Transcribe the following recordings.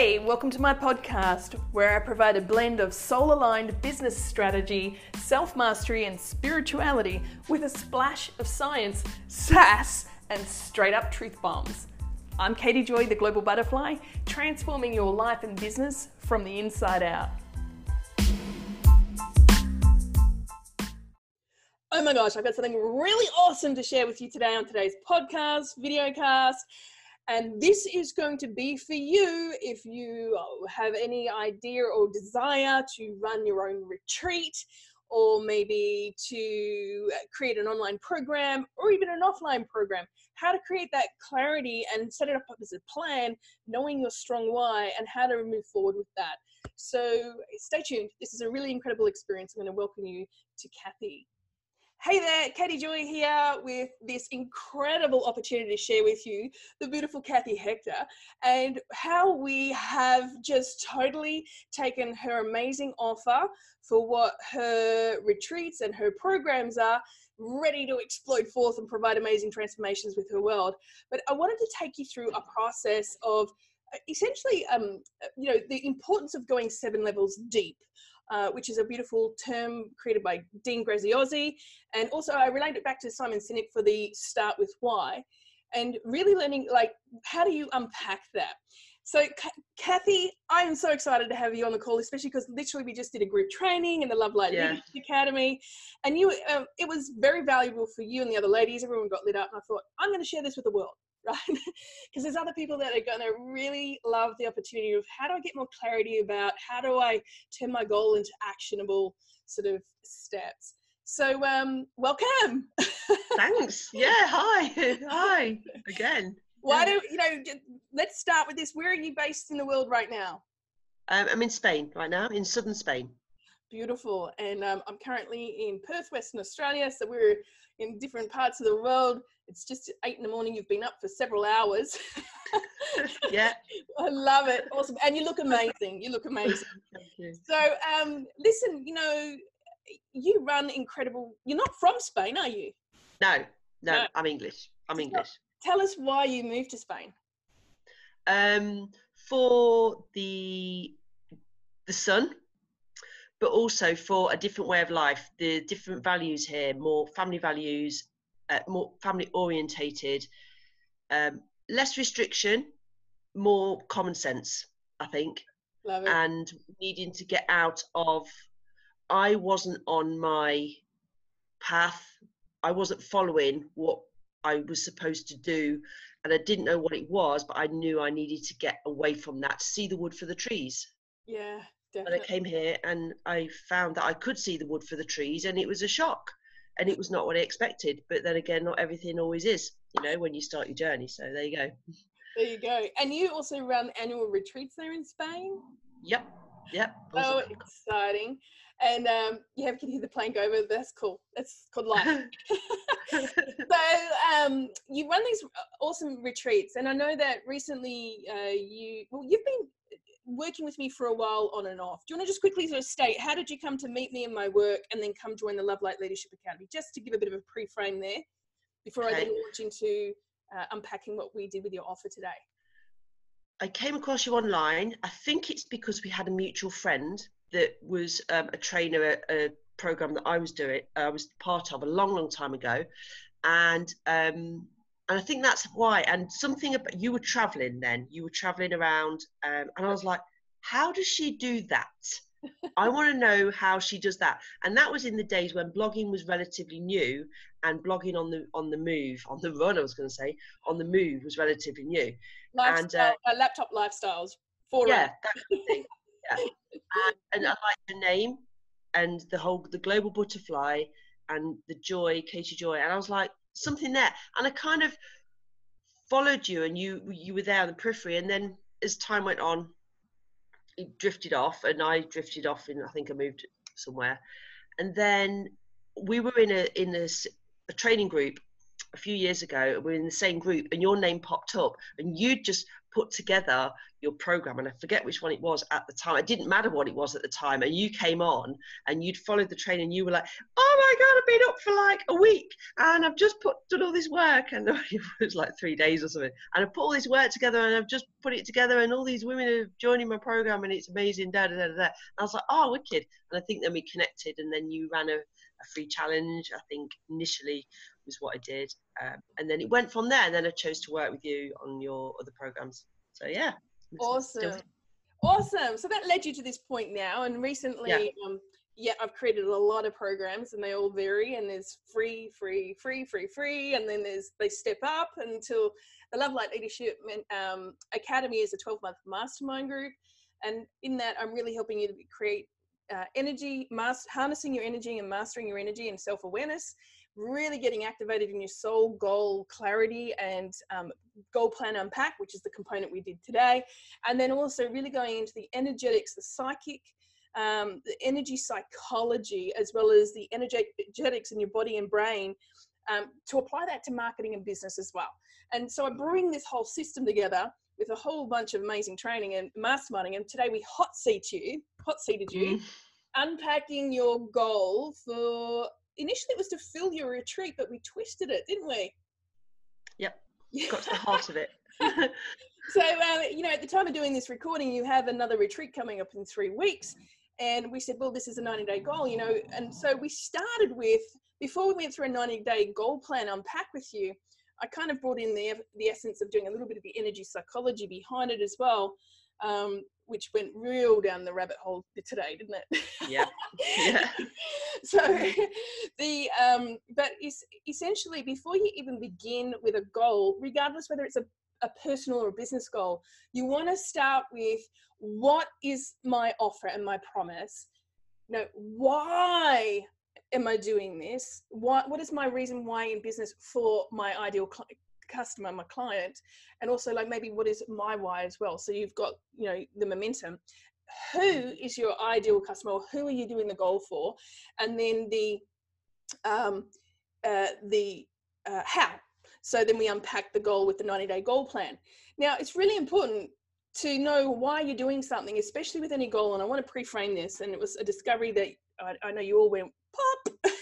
Hey, welcome to my podcast where I provide a blend of soul aligned business strategy, self mastery, and spirituality with a splash of science, sass, and straight up truth bombs. I'm Katie Joy, the Global Butterfly, transforming your life and business from the inside out. Oh my gosh, I've got something really awesome to share with you today on today's podcast, videocast. And this is going to be for you if you have any idea or desire to run your own retreat or maybe to create an online program or even an offline program. How to create that clarity and set it up as a plan, knowing your strong why and how to move forward with that. So stay tuned. This is a really incredible experience. I'm going to welcome you to Kathy. Hey there, Katie Joy here with this incredible opportunity to share with you the beautiful Kathy Hector and how we have just totally taken her amazing offer for what her retreats and her programs are ready to explode forth and provide amazing transformations with her world. But I wanted to take you through a process of uh, essentially, um, you know, the importance of going seven levels deep uh, which is a beautiful term created by Dean Graziosi. And also I relate it back to Simon Sinek for the start with why and really learning like how do you unpack that? So, Kathy, I am so excited to have you on the call, especially because literally we just did a group training in the Love Light yeah. Leadership Academy, and you, uh, it was very valuable for you and the other ladies. Everyone got lit up, and I thought I'm going to share this with the world. Right? Because there's other people that are going to really love the opportunity of how do I get more clarity about how do I turn my goal into actionable sort of steps. So, um, welcome. Thanks. Yeah. Hi. Hi again. Why do you know? Let's start with this. Where are you based in the world right now? Um, I'm in Spain right now, in southern Spain. Beautiful. And um, I'm currently in Perth, Western Australia. So we're in different parts of the world. It's just eight in the morning. You've been up for several hours. yeah. I love it. Awesome. And you look amazing. You look amazing. You. So, um, listen, you know, you run incredible. You're not from Spain, are you? No, no, no. I'm English. I'm so English. Tell us why you moved to Spain. Um, for the the sun but also for a different way of life, the different values here, more family values, uh, more family orientated, um, less restriction, more common sense, I think. And needing to get out of, I wasn't on my path. I wasn't following what I was supposed to do. And I didn't know what it was, but I knew I needed to get away from that to see the wood for the trees. Yeah, Definitely. And I came here and I found that I could see the wood for the trees, and it was a shock. And it was not what I expected. But then again, not everything always is, you know, when you start your journey. So there you go. There you go. And you also run annual retreats there in Spain? Yep. Yep. Oh, exciting. And um, you have can hear the plane go over. That's cool. That's called life. so um, you run these awesome retreats, and I know that recently uh, you well, you've been working with me for a while on and off. Do you want to just quickly sort of state how did you come to meet me in my work and then come join the Love Light Leadership Academy? Just to give a bit of a pre-frame there before okay. I then launch into uh, unpacking what we did with your offer today. I came across you online. I think it's because we had a mutual friend that was um, a trainer at a program that I was doing, I was part of a long, long time ago. And um, and I think that's why. And something about you were traveling then, you were traveling around, um, and I was like, how does she do that? I want to know how she does that. And that was in the days when blogging was relatively new and blogging on the on the move, on the run, I was going to say, on the move was relatively new. Lifestyle, and uh, uh, laptop lifestyles. For yeah, that's the thing. Yeah. and, and I like the name and the whole the global butterfly and the joy, Katie Joy, and I was like, something there. And I kind of followed you, and you you were there on the periphery. And then as time went on, it drifted off, and I drifted off, and I think I moved somewhere. And then we were in a in a, a training group, a few years ago, we were in the same group, and your name popped up, and you just put together your program and i forget which one it was at the time. It didn't matter what it was at the time and you came on and you'd followed the training and you were like oh my god i've been up for like a week and i've just put done all this work and it was like three days or something and i put all this work together and i've just put it together and all these women are joining my program and it's amazing da da da da i was like oh wicked. And i think then we connected and then you ran a, a free challenge i think initially was what i did. Um, and then it went from there and then i chose to work with you on your other programs. So yeah. Awesome. awesome. So that led you to this point now and recently yeah. Um, yeah i've created a lot of programs and they all vary and there's free free free free free and then there's they step up until the love light leadership um, academy is a 12 month mastermind group. And in that i'm really helping you to create uh, energy harnessing your energy and mastering your energy and self-awareness really getting activated in your soul goal clarity and um, goal plan unpack, which is the component we did today. And then also really going into the energetics, the psychic, um, the energy psychology, as well as the energetics in your body and brain um, to apply that to marketing and business as well. And so I bring this whole system together with a whole bunch of amazing training and masterminding. And today we hot seat you, hot seated you, mm. unpacking your goal for initially it was to fill your retreat, but we twisted it, didn't we? Yep. Got to the heart of it. so, uh, you know, at the time of doing this recording, you have another retreat coming up in three weeks. And we said, well, this is a 90 day goal, you know. And so we started with, before we went through a 90 day goal plan unpack with you, I kind of brought in the, the essence of doing a little bit of the energy psychology behind it as well um, which went real down the rabbit hole today, didn't it? Yeah. yeah. so the um, but is essentially before you even begin with a goal, regardless whether it's a a personal or a business goal, you want to start with what is my offer and my promise? You know, why am I doing this? What what is my reason why in business for my ideal customer, my client, and also like maybe what is my why as well. So you've got, you know, the momentum. Who is your ideal customer or who are you doing the goal for? And then the um uh the uh, how. So then we unpack the goal with the 90 day goal plan. Now it's really important to know why you're doing something, especially with any goal. And I want to pre-frame this, and it was a discovery that I, I know you all went pop.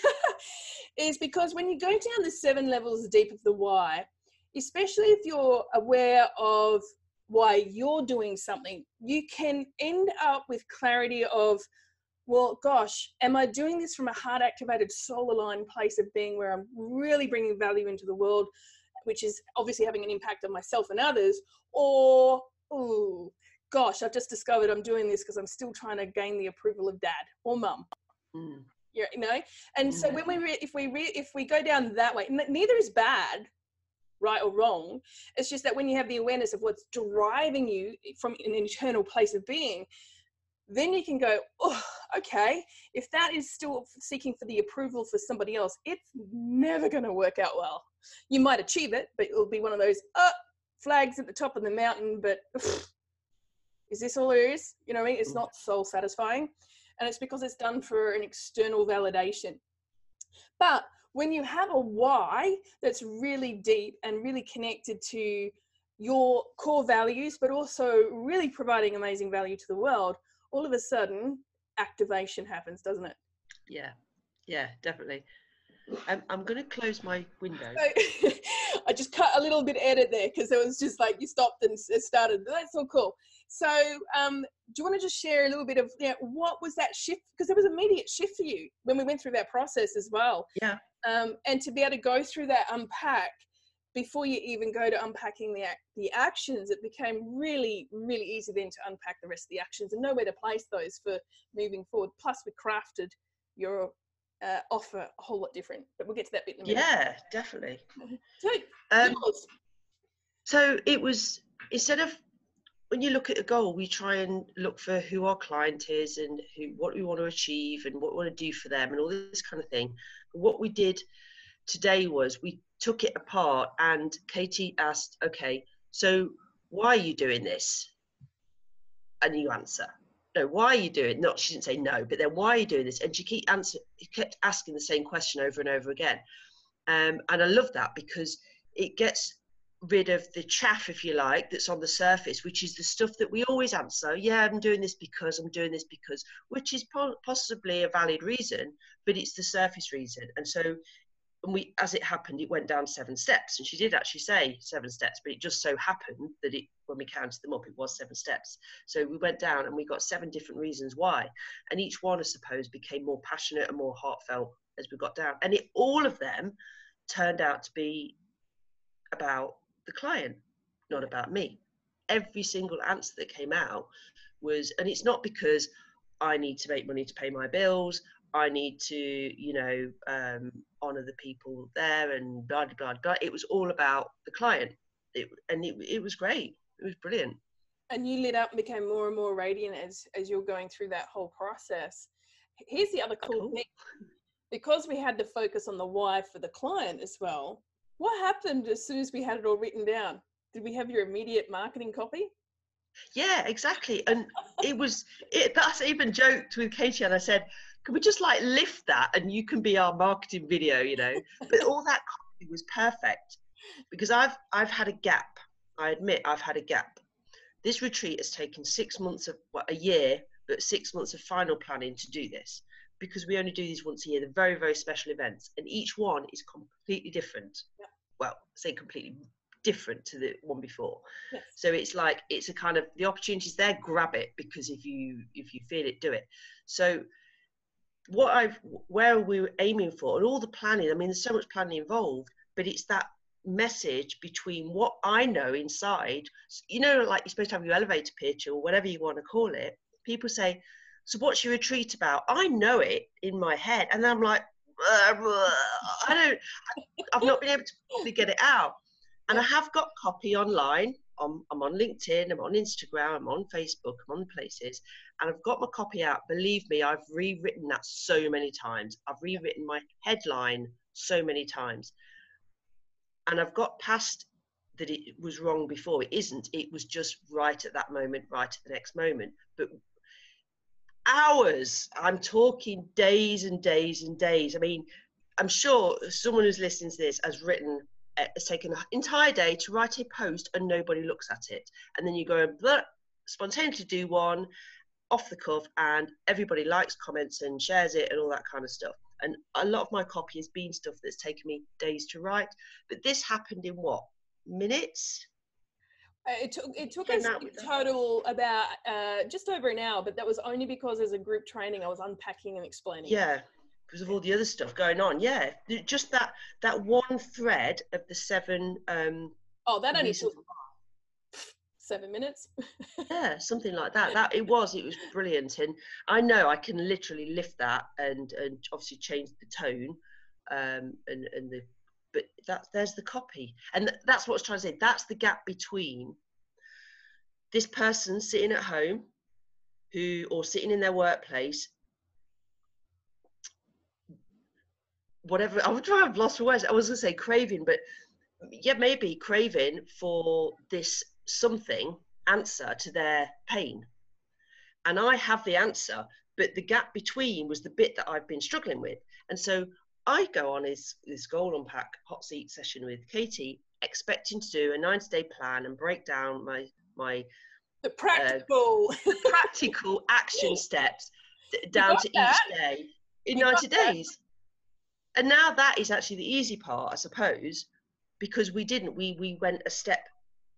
is because when you go down the seven levels deep of the why, especially if you're aware of why you're doing something, you can end up with clarity of, well, gosh, am I doing this from a heart activated, soul aligned place of being where I'm really bringing value into the world, which is obviously having an impact on myself and others? Or, oh, gosh, I've just discovered I'm doing this because I'm still trying to gain the approval of dad or mum. Mm. You know, and so when we re- if we re- if we go down that way, neither is bad right or wrong. It's just that when you have the awareness of what's driving you from an internal place of being, then you can go, oh, okay, if that is still seeking for the approval for somebody else, it's never going to work out well. You might achieve it, but it'll be one of those, oh, flags at the top of the mountain, but is this all there is? You know what I mean? It's mm. not soul satisfying. And it's because it's done for an external validation. But when you have a why that's really deep and really connected to your core values, but also really providing amazing value to the world, all of a sudden activation happens, doesn't it? Yeah, yeah, definitely. I'm, I'm going to close my window. I just cut a little bit edit there because it was just like you stopped and started. That's all cool. So, um, do you want to just share a little bit of you know, what was that shift? Because there was immediate shift for you when we went through that process as well. Yeah um, and to be able to go through that unpack before you even go to unpacking the the actions, it became really really easy then to unpack the rest of the actions and know where to place those for moving forward. Plus, we crafted your uh, offer a whole lot different, but we'll get to that bit in a minute. Yeah, definitely. so, um, so it was instead of when you look at a goal, we try and look for who our client is and who what we want to achieve and what we want to do for them and all this kind of thing. But what we did today was we took it apart and Katie asked, okay, so why are you doing this? And you answer. No, why are you doing? It? Not she didn't say no, but then why are you doing this? And she kept answer, kept asking the same question over and over again. Um, and I love that because it gets rid of the chaff, if you like, that's on the surface, which is the stuff that we always answer. Yeah, I'm doing this because I'm doing this because, which is po- possibly a valid reason, but it's the surface reason. And so, and we, as it happened, it went down seven steps, and she did actually say seven steps, but it just so happened that it, when we counted them up, it was seven steps. So we went down, and we got seven different reasons why, and each one, I suppose, became more passionate and more heartfelt as we got down, and it, all of them turned out to be about the client, not about me. Every single answer that came out was, and it's not because I need to make money to pay my bills. I need to, you know, um, honor the people there and blah, blah, blah, blah. It was all about the client. It, and it, it was great. It was brilliant. And you lit up and became more and more radiant as, as you're going through that whole process. Here's the other cool, cool. thing. Because we had to focus on the why for the client as well, what happened as soon as we had it all written down? Did we have your immediate marketing copy? Yeah, exactly. And it was it that's even joked with Katie and I said, can we just like lift that and you can be our marketing video, you know? But all that copy was perfect because I've I've had a gap. I admit I've had a gap. This retreat has taken six months of well, a year, but six months of final planning to do this because we only do these once a year. They're very, very special events, and each one is completely different. Yeah. Well, say completely different to the one before. Yes. So it's like it's a kind of the opportunities there. Grab it because if you if you feel it, do it. So what I've where are we aiming for and all the planning. I mean, there's so much planning involved, but it's that message between what I know inside. You know, like you're supposed to have your elevator pitch or whatever you want to call it. People say, so what's your retreat about? I know it in my head, and I'm like, I don't, I've not been able to get it out. And I have got copy online. I'm, I'm on LinkedIn, I'm on Instagram, I'm on Facebook, I'm on places, and I've got my copy out. Believe me, I've rewritten that so many times. I've rewritten my headline so many times. And I've got past that it was wrong before. It isn't. It was just right at that moment, right at the next moment. But hours. I'm talking days and days and days. I mean, I'm sure someone who's listening to this has written, has taken an entire day to write a post and nobody looks at it. And then you go and spontaneously do one off the cuff and everybody likes, comments and shares it and all that kind of stuff. And a lot of my copy has been stuff that's taken me days to write. But this happened in what? Minutes? Uh, it took it took us total about uh, just over an hour, but that was only because as a group training, I was unpacking and explaining. Yeah, because of all the other stuff going on. Yeah, just that that one thread of the seven. Um, oh, that only took seven minutes. yeah, something like that. That it was. It was brilliant, and I know I can literally lift that and and obviously change the tone, um, and and the but that there's the copy and that's what i was trying to say that's the gap between this person sitting at home who or sitting in their workplace whatever I would trying i've lost words. I was to say craving but yeah maybe craving for this something answer to their pain. And i have the answer but the gap between was the bit that i've been struggling with. And so I go on his this goal unpack hot seat session with Katie, expecting to do a 90 day plan and break down my my the practical uh, practical. action steps down to that. each day in you 90 days. And now that is actually the easy part, I suppose, because we didn't. We we went a step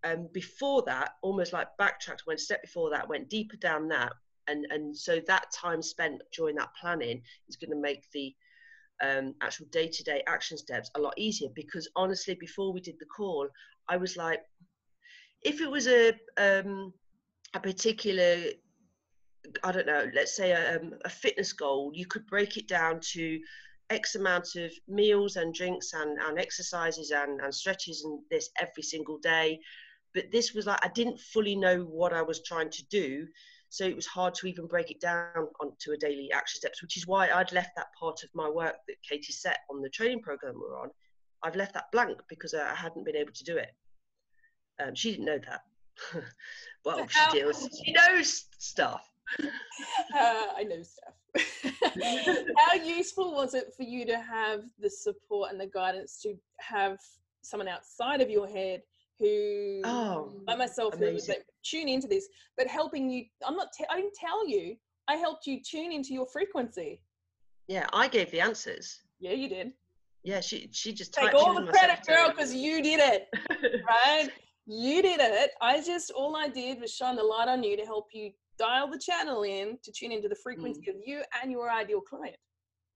um, before that, almost like backtracked, went a step before that, went deeper down that, and and so that time spent during that planning is going to make the um, actual day-to-day action steps a lot easier because honestly before we did the call i was like if it was a um, a particular i don't know let's say a, um, a fitness goal you could break it down to x amount of meals and drinks and, and exercises and, and stretches and this every single day but this was like i didn't fully know what i was trying to do so it was hard to even break it down onto a daily action steps, which is why I'd left that part of my work that Katie set on the training program we're on. I've left that blank because I hadn't been able to do it. Um, she didn't know that. well, she deals, she knows stuff. uh, I know stuff. How useful was it for you to have the support and the guidance to have someone outside of your head who, Oh, like myself, who was like, tune into this, but helping you? I'm not. Te- I didn't tell you. I helped you tune into your frequency. yeah, I gave the answers. Yeah, you did. Yeah, she she just Take all the credit, girl, because you did it. right? You did it. I just all I did was shine the light on you to help you dial the channel in to tune into the frequency of you and your ideal client.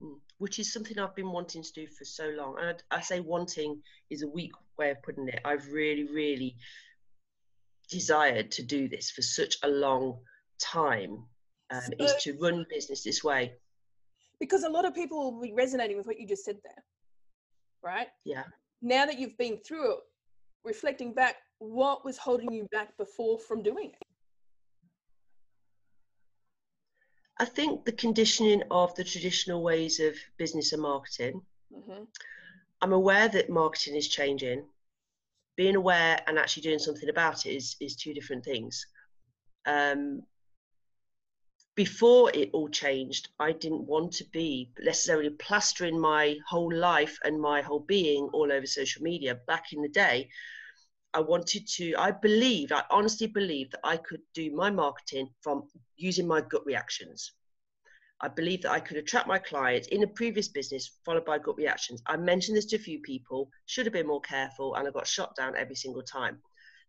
Mm, which is something I've been wanting to do for so long. And I, I say wanting is a weak way of putting it. I've really, really desired to do this for such a long time. Um, is to run business this way. Because a lot of people will be resonating with what you just said there. Right? Yeah. Now that you've been through it, reflecting back, what was holding you back before from doing it? I think the conditioning of the traditional ways of business and marketing. hmm I'm aware that marketing is changing. Being aware and actually doing something about it is is two different things. Um, before it all changed, I didn't want to be necessarily plastering my whole life and my whole being all over social media. Back in the day, I wanted to, I believed, I honestly believed that I could do my marketing from using my gut reactions. I believe that I could attract my clients in a previous business followed by gut reactions. I mentioned this to a few people, should have been more careful, and I got shot down every single time.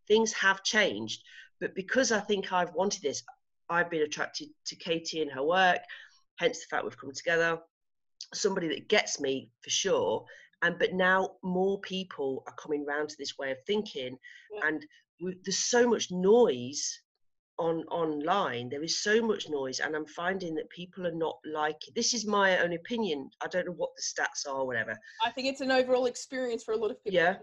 Things have changed, but because I think I've wanted this, I've been attracted to Katie and her work, hence the fact we've come together. Somebody that gets me for sure. And but now more people are coming round to this way of thinking, Yeah. and we, there's so much noise on online there is so much noise and i'm finding that people are not like this is my own opinion i don't know what the stats are or whatever I think it's an overall experience for a lot of people. Yeah.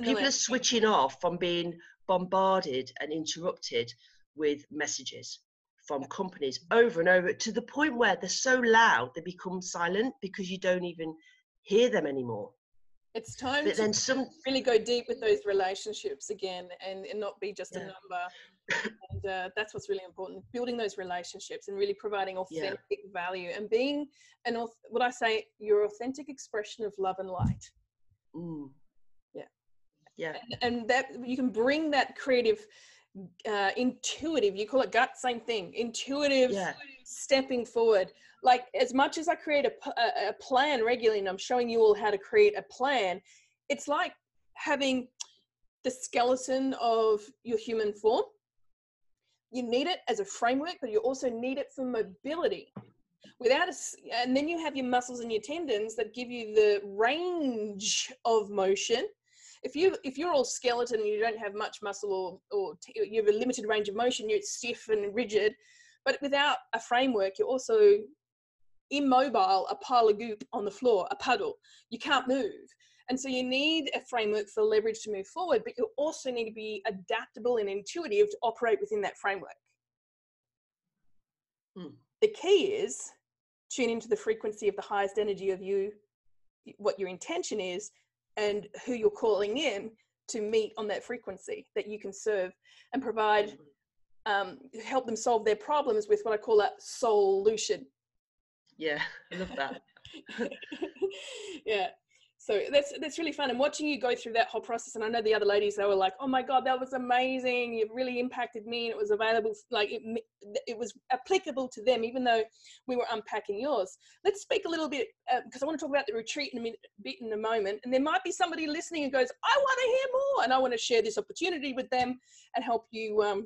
People are switching off from being bombarded and interrupted with messages from companies over and over to the point where they're so loud they become silent because you don't even hear them anymore It's time but to then some really go deep with those relationships again and, and not be just a number. and uh, that's what's really important building those relationships and really providing Yeah. authentic value and being an what I say, your authentic expression of love and light. mm, Yeah. yeah And, and that you can bring that creative, uh, intuitive, you call it gut, same thing, intuitive yeah stepping forward. Like as much as I create a, a plan regularly, and I'm showing you all how to create a plan, it's like having the skeleton of your human form. You need it as a framework, but you also need it for mobility. Without a, and then you have your muscles and your tendons that give you the range of motion. If you if you're all skeleton and you don't have much muscle or or you have a limited range of motion, you're stiff and rigid. But without a framework, you're also immobile, a pile of goop on the floor, a puddle. You can't move. And so you need a framework for leverage to move forward, but you also need to be adaptable and intuitive to operate within that framework. Hmm. The key is tune into the frequency of the highest energy of you, what your intention is, and who you're calling in to meet on that frequency that you can serve and provide um, help them solve their problems with what I call a solution. Yeah i love that yeah. So that's that's really fun. And watching you go through that whole process, and I know the other ladies, they were like, "Oh my god, that was amazing! It really impacted me, and it was available, like it it was applicable to them, even though we were unpacking yours." Let's speak a little bit because I want to talk about the retreat in a minute, bit in a moment, and there might be somebody listening who goes, "I want to hear more," and I want to share this opportunity with them and help you um,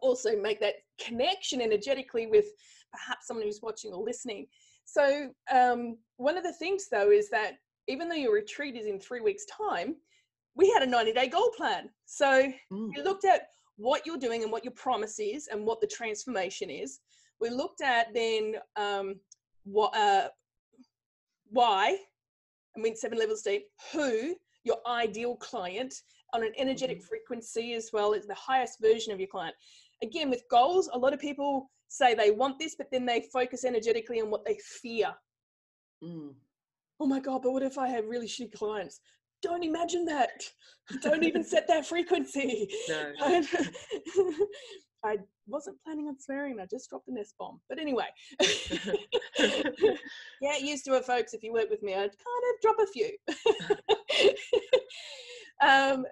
also make that connection energetically with perhaps someone who's watching or listening. So um, one of the things though is that even though your retreat is in three weeks time, we had a 90 day goal plan. So Mm, we looked at what you're doing and what your promise is and what the transformation is. We looked at then um, what, uh, why, I mean, seven levels deep, who, your ideal client on an energetic frequency as well as the highest version of your client. Again, with goals, a lot of people say they want this, but then they focus energetically on what they fear. mm. Oh my God, but what if I have really shitty clients? Don't imagine that. Don't even set that frequency. no I wasn't planning on swearing. I just dropped an S bomb. But anyway, get used to it, folks. If you work with me, I'd kind of drop a few. um,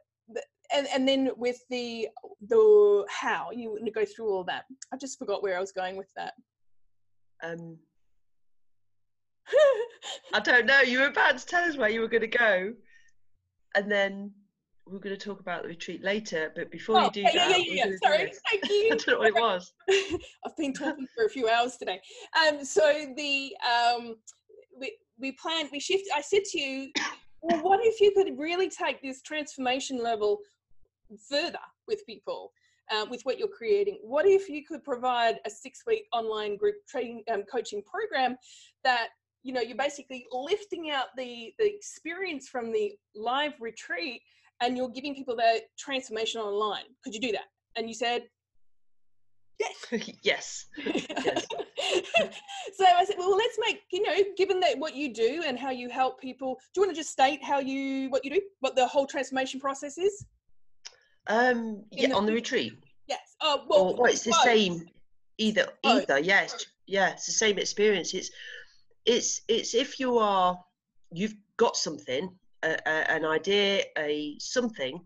and and then with the the how you wouldn't go through all that. I just forgot where I was going with that. Um, I don't know. You were about to tell us where you were going to go, and then we're going to talk about the retreat later. But before oh, you do yeah, that, yeah, yeah, yeah. sorry, thank you. I don't know what it was. I've been talking for a few hours today. Um, so the um, we we planned we shift. I said to you, well, what if you could really take this transformation level further with people? Uh, with what you're creating, what if you could provide a six-week online group training um, coaching program that you know you're basically lifting out the the experience from the live retreat and you're giving people that transformation online? Could you do that? And you said yes. Yes, yes. so i said well let's make you know given that what you do and how you help people do you want to just state how you what you do what the whole transformation process is um yeah the, on the retreat? Yes oh well, well it's the both. same either either yes yeah it's the same experience. It's it's it's if you are you've got something a, a, an idea a something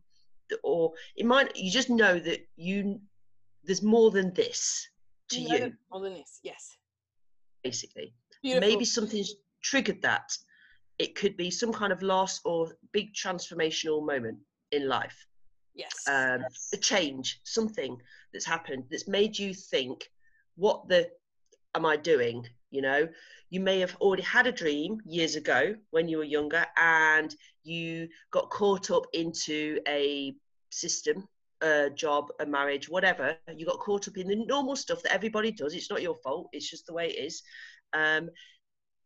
or it might you just know that you there's more than this to you, you. more than this yes. Basically. Beautiful. maybe something's triggered that. It could be some kind of loss or big transformational moment in life yes. um, a change something that's happened that's made you think what the am i doing? You know you may have already had a dream years ago when you were younger and you got caught up into a system a job a marriage whatever. You got caught up in the normal stuff that everybody does. It's not your fault. It's just the way it is. Um,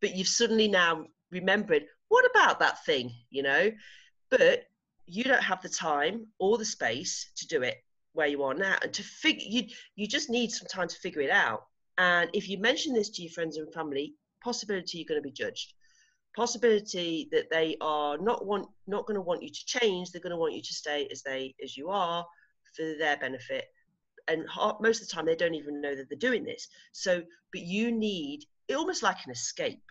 but you've suddenly now remembered what about that thing? You know but you don't have the time or the space to do it where you are now and to figure you you just need some time to figure it out and if you mention this to your friends and family, possibility you're going to be judged. Possibility that they are not want not going to want you to change. They're going to want you to stay as they as you are for their benefit. And most of the time, they don't even know that they're doing this. So, but you need it almost like an escape.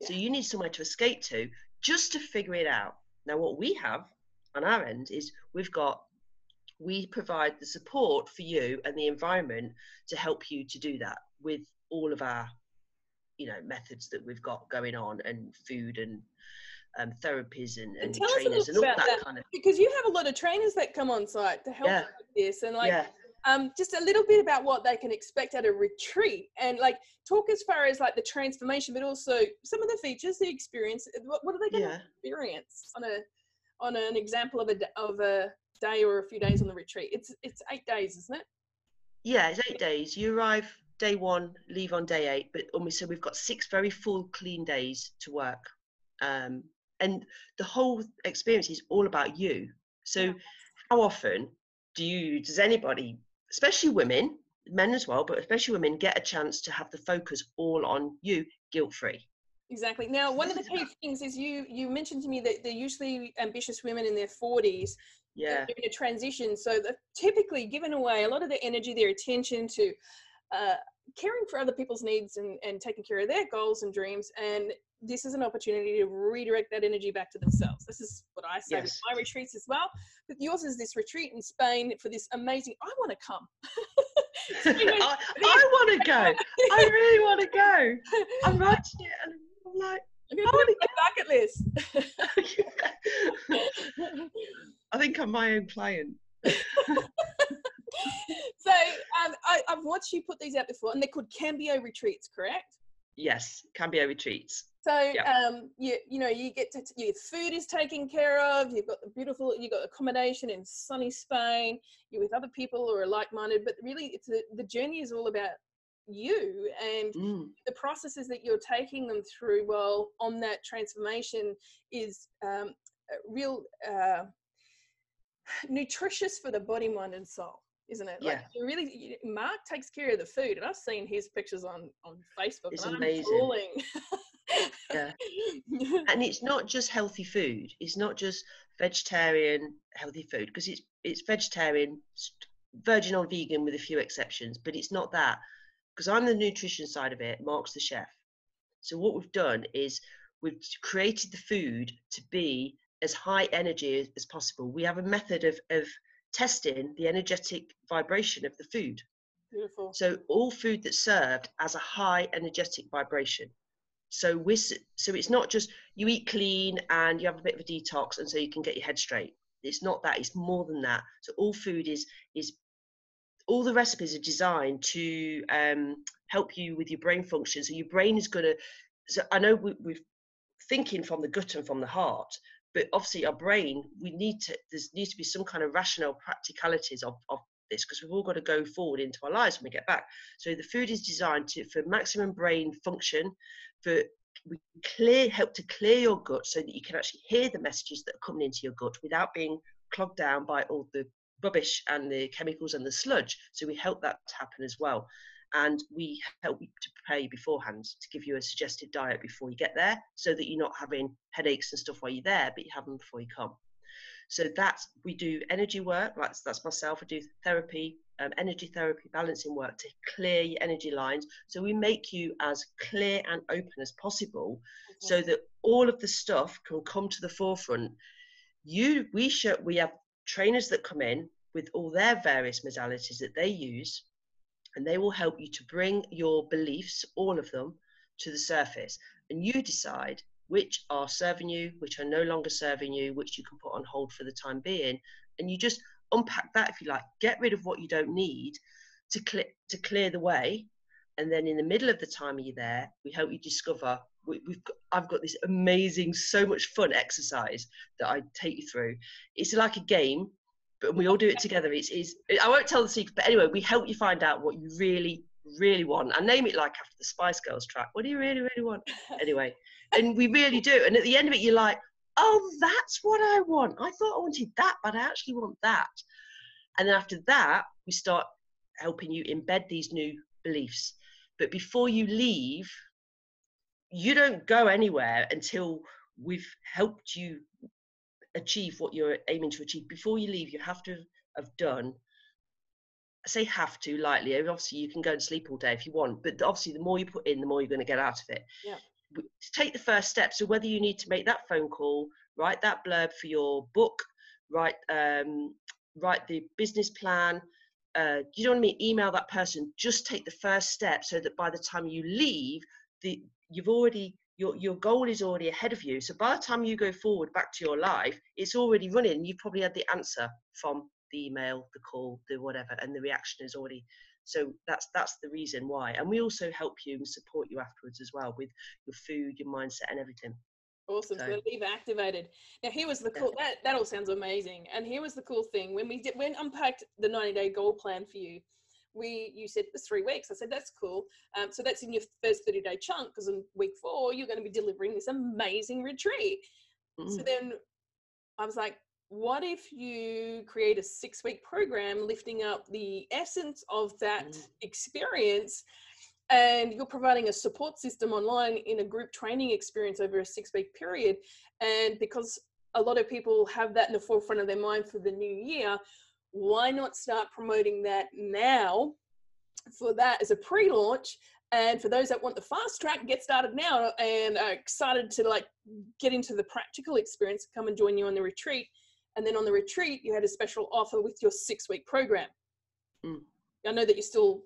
Yeah. So you need somewhere to escape to just to figure it out. Now, what we have on our end is we've got we provide the support for you and the environment to help you to do that with all of our you know methods that we've got going on and food and um, therapies and, and, and trainers and all that, that, kind of because you have a lot of trainers that come on site to help yeah. with this and like yeah. um, just a little bit about what they can expect at a retreat and like talk as far as like the transformation but also some of the features the experience what, what are they going to yeah. experience on a on an example of a of a day or a few days on the retreat it's it's eight days isn't it yeah it's eight days you arrive day one, leave on day eight. But almost so we've got six very full, clean days to work. Um, and the whole experience is all about you. So, how often do you, does anybody, especially women, men as well, but especially women, get a chance to have the focus all on you, guilt free? Exactly. Now, one of the key things is you you mentioned to me that they're usually ambitious women in their forties. Yeah. In a transition, so they're typically given away a lot of their energy, their attention to uh, caring for other people's needs and, and taking care of their goals and dreams. And this is an opportunity to redirect that energy back to themselves. This is what I say yes. with my retreats as well. But yours is this retreat in Spain for this amazing. I want to come. I, I want to go. I really want to go. I'm writing it I'm like, I'm to put bucket list. I think I'm my own client so um, I, have watched you put these out before, and they're called Kambio retreats, correct? Yes, Kambio retreats. So um, you you know you get to your food is taken care of. You've got the beautiful you've got accommodation in sunny Spain. You're with other people who are like-minded, but really it's a, the journey is all about you and mm. the processes that you're taking them through while on that transformation is um, real uh, nutritious for the body, mind, and soul isn't it? Like yeah. really, Mark takes care of the food, and I've seen his pictures on on Facebook. It's and amazing. yeah, and it's not just healthy food. It's not just vegetarian healthy food because it's it's vegetarian virgin or vegan with a few exceptions, but it's not that because I'm the nutrition side of it. Mark's the chef. So what we've done is we've created the food to be as high energy as possible. We have a method of, of testing the energetic vibration of the food. Beautiful. So all food that's served has a high energetic vibration. So we so it's not just you eat clean and you have a bit of a detox and so you can get your head straight. It's not that. It's more than that. So all food is is all the recipes are designed to um, help you with your brain function. So your brain is going to. So I know we, we're thinking from the gut and from the heart, but obviously our brain we need to. There needs to be some kind of rational practicalities of, of this because we've all got to go forward into our lives when we get back. So the food is designed to for maximum brain function, for we clear help to clear your gut so that you can actually hear the messages that are coming into your gut without being clogged down by all the rubbish and the chemicals and the sludge. So we help that to happen as well. And we help you to prepare you beforehand to give you a suggested diet before you get there so that you're not having headaches and stuff while you're there, but you have them before you come. So that's we do energy work. That's that's myself. I do therapy, um, energy therapy, balancing work to clear your energy lines. So we make you as clear and open as possible, so that all of the stuff can come to the forefront. You, we show, we have trainers that come in with all their various modalities that they use, and they will help you to bring your beliefs, all of them, to the surface. And you decide which are serving you, which are no longer serving you, which you can put on hold for the time being. And you just unpack that if you like, get rid of what you don't need to, clear to clear the way. And then in the middle of the time you're there, we help you discover. We, have got, I've got this amazing, so much fun exercise that I take you through. It's like a game, but we all do it together. It's, it's I won't tell the secret, but anyway, we help you find out what you really, really want. I name it like after the Spice Girls track. What do you really, really want? Anyway, and we really do. And at the end of it, you're like, oh, that's what I want. I thought I wanted that, but I actually want that. And then after that, we start helping you embed these new beliefs. But before you leave, you don't go anywhere until we've helped you achieve what you're aiming to achieve. Before you leave, you have to have done I say have to lightly. Obviously, you can go and sleep all day if you want, but obviously, the more you put in, the more you're going to get out of it. Yeah take the first step. So whether you need to make that phone call, write that blurb for your book, write um, write the business plan. Uh, you don't mean email that person. Just take the first step so that by the time you leave, the you've already your your goal is already ahead of you. So by the time you go forward back to your life, it's already running. You've probably had the answer from the email, the call, the whatever, and the reaction is already so that's that's the reason why and we also help you and support you afterwards as well with your food your mindset and everything Awesome. So, so leave activated. Now here was the cool that that all sounds amazing. And here was the cool thing. When we did when unpacked the 90 day goal plan for you, we you said it's three weeks. I said that's cool. Um, so that's in your first 30 day chunk because in week four you're going to be delivering this amazing retreat. Mm. So then I was like, what if you create a six week program lifting up the essence of that mm. experience and you're providing a support system online in a group training experience over a six week period and because a lot of people have that in the forefront of their mind for the new year why not start promoting that now for that as a pre-launch and for those that want the fast track get started now and are excited to like get into the practical experience come and join you on the retreat and then on the retreat, you had a special offer with your six week program. Mm. I know that you're still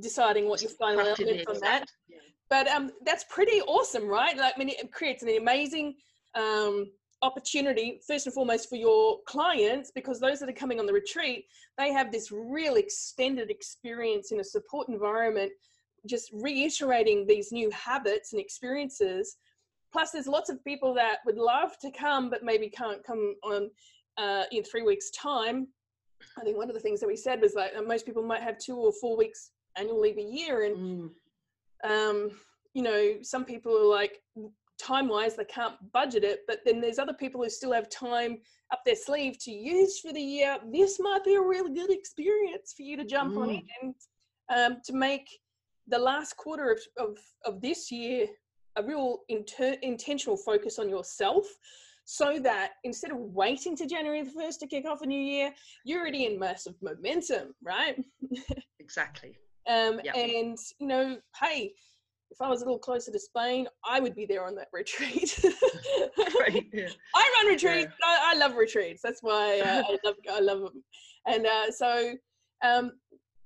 deciding what your final elements on that. Yeah. But um, that's pretty awesome, right? Like, I mean, it creates an amazing um, opportunity, first and foremost, for your clients, because those that are coming on the retreat, they have this real extended experience in a support environment, just reiterating these new habits and experiences. Plus, there's lots of people that would love to come, but maybe can't come on uh, in three weeks' time, I think one of the things that we said was that uh, most people might have two or four weeks annual leave a year, and mm. um, you know, some people are like time wise they can't budget it, but then there's other people who still have time up their sleeve to use for the year. This might be a really good experience for you to jump mm. on it and um, to make the last quarter of, of, of this year a real inter- intentional focus on yourself so that instead of waiting to January the 1st to kick off a new year, you're already in massive momentum, right? Exactly. Um, Yep. And, you know, hey, if I was a little closer to Spain, I would be there on that retreat. Great. Yeah. I run retreats. Yeah. I, I love retreats. That's why uh, I love I love them. And uh, so, um,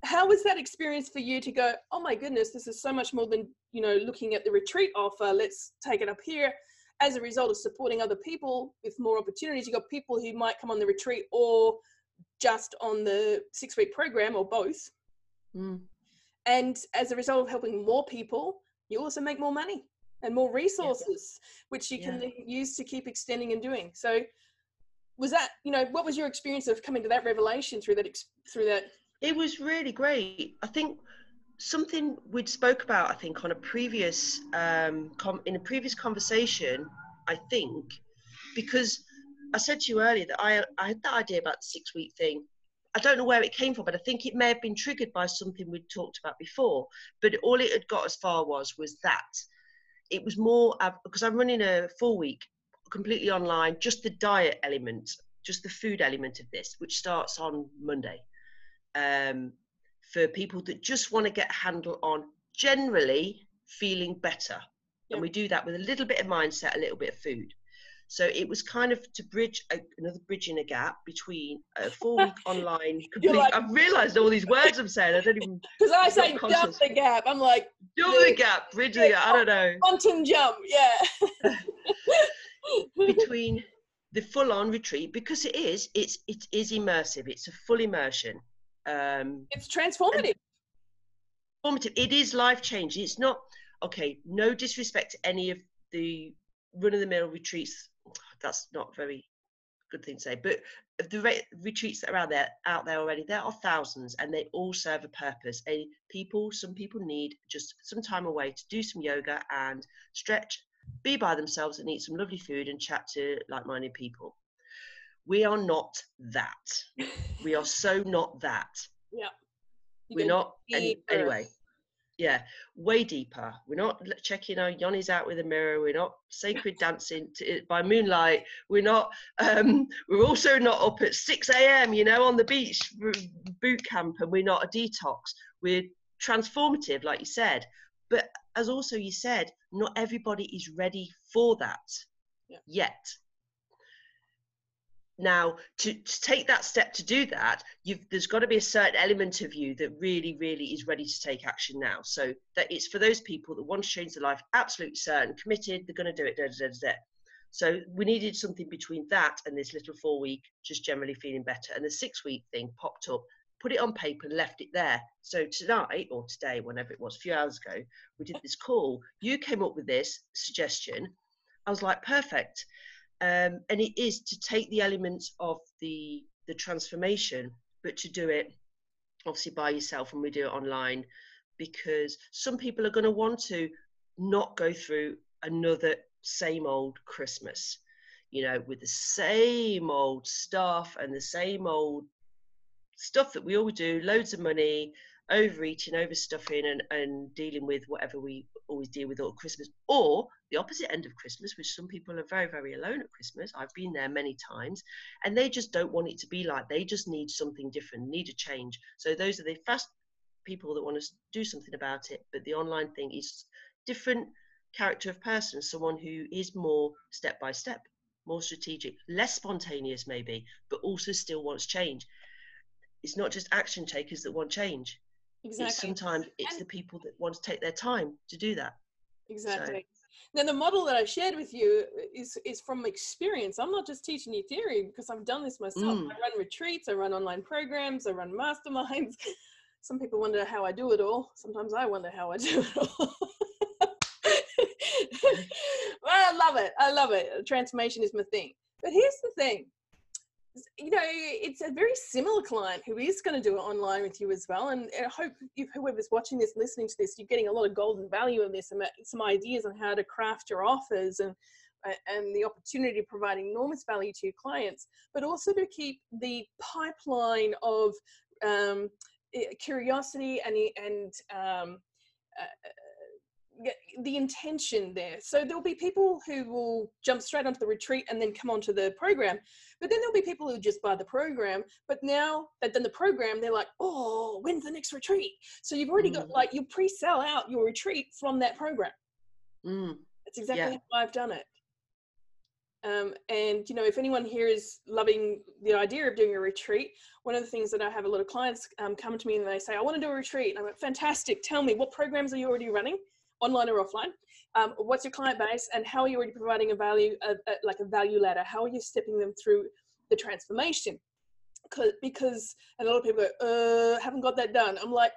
how was that experience for you to go? Oh my goodness, this is so much more than you know looking at the retreat offer. Let's take it up here. As a result of supporting other people with more opportunities, you got people who might come on the retreat or just on the six week program or both. Mm. And as a result of helping more people, you also make more money and more resources, which you can Yeah. use to keep extending and doing. So, was that you know what was your experience of coming to that revelation through that through that? It was really great. I think something we'd spoke about. I think on a previous um, com- in a previous conversation. I think because I said to you earlier that I I had that idea about the six week thing. I don't know where it came from, but I think it may have been triggered by something we'd talked about before. But all it had got as far was was that it was more because I'm running a four week completely online, just the diet element, just the food element of this, which starts on Monday um, for people that just want to get a handle on generally feeling better. Yeah. And we do that with a little bit of mindset, a little bit of food. So it was kind of to bridge a, another in a gap between a four week online. Complete, like- I've realised all these words I'm saying. I don't even Because I say conscious. the gap. I'm like do the gap, bridge the gap. I don't know. quantum jump. Yeah. between the full on retreat because it is it's it is immersive it's a full immersion um it's transformative. formative it is life changing it's not okay no disrespect to any of the run of the mill retreats that's not a very good thing to say but the re- retreats that are out there out there already there are thousands and they all serve a purpose. A people some people need just some time away to do some yoga and stretch be by themselves and eat some lovely food and chat to like-minded people. We are not that. We are so not that. You we're not any, anyway yeah way deeper. We're not checking our yonis out with a mirror. We're not sacred dancing to, by moonlight. We're not um we're also not up at 6 a.m you know on the beach boot camp and we're not a detox. We're transformative like you said. But as also you said not everybody is ready for that Yeah. yet now to, to take that step to do that there's got to be a certain element of you that really really is ready to take action now. So that it's for those people that want to change their life absolutely certain committed they're going to do it da, da, da. so we needed something between that and this little four week just generally feeling better. And the six week thing popped up put it on paper and left it there. So tonight or today whenever it was a few hours ago we did this call. You came up with this suggestion. I was like perfect um, and it is to take the elements of the the transformation but to do it obviously by yourself and we do it online because some people are going to want to not go through another same old christmas you know with the same old stuff and the same old stuff that we all do loads of money overeating overstuffing and, and dealing with whatever we always deal with all christmas or the opposite end of christmas which some people are very very alone at christmas. I've been there many times and they just don't want it to be like they just need something different need a change. So those are the fast people that want to do something about it but the online thing is different character of person someone who is more step by step more strategic less spontaneous maybe but also still wants change. It's not just action takers that want change Exactly. it's sometimes it's And- the people that want to take their time to do that Exactly. Now the model that I shared with you is is from experience. I'm not just teaching you theory because I've done this myself. Mm. I run retreats, I run online programs, I run masterminds. Some people wonder how I do it all. Sometimes I wonder how I do it all. well, I love it. I love it. Transformation is my thing. But here's the thing. You know, it's a very similar client who is going to do it online with you as well. And I hope if whoever's watching this, listening to this, you're getting a lot of golden value in this and some ideas on how to craft your offers and and the opportunity of providing enormous value to your clients, but also to keep the pipeline of um, curiosity and and um, uh, the intention there. So there'll be people who will jump straight onto the retreat and then come onto the program. But then there'll be people who just buy the program. But now they've done the program, they're like, oh, when's the next retreat? So you've already mm. got like you pre-sell out your retreat from that program. Mm. That's exactly yeah. how I've done it. Um, and you know, if anyone here is loving the idea of doing a retreat, one of the things that I have a lot of clients um, come to me and they say, "I want to do a retreat." And I'm like, "Fantastic! Tell me what programs are you already running, online or offline? Um, what's your client base, and how are you already providing a value, a, a, like a value ladder? How are you stepping them through the transformation?" Because a lot of people go, uh, haven't got that done. I'm like,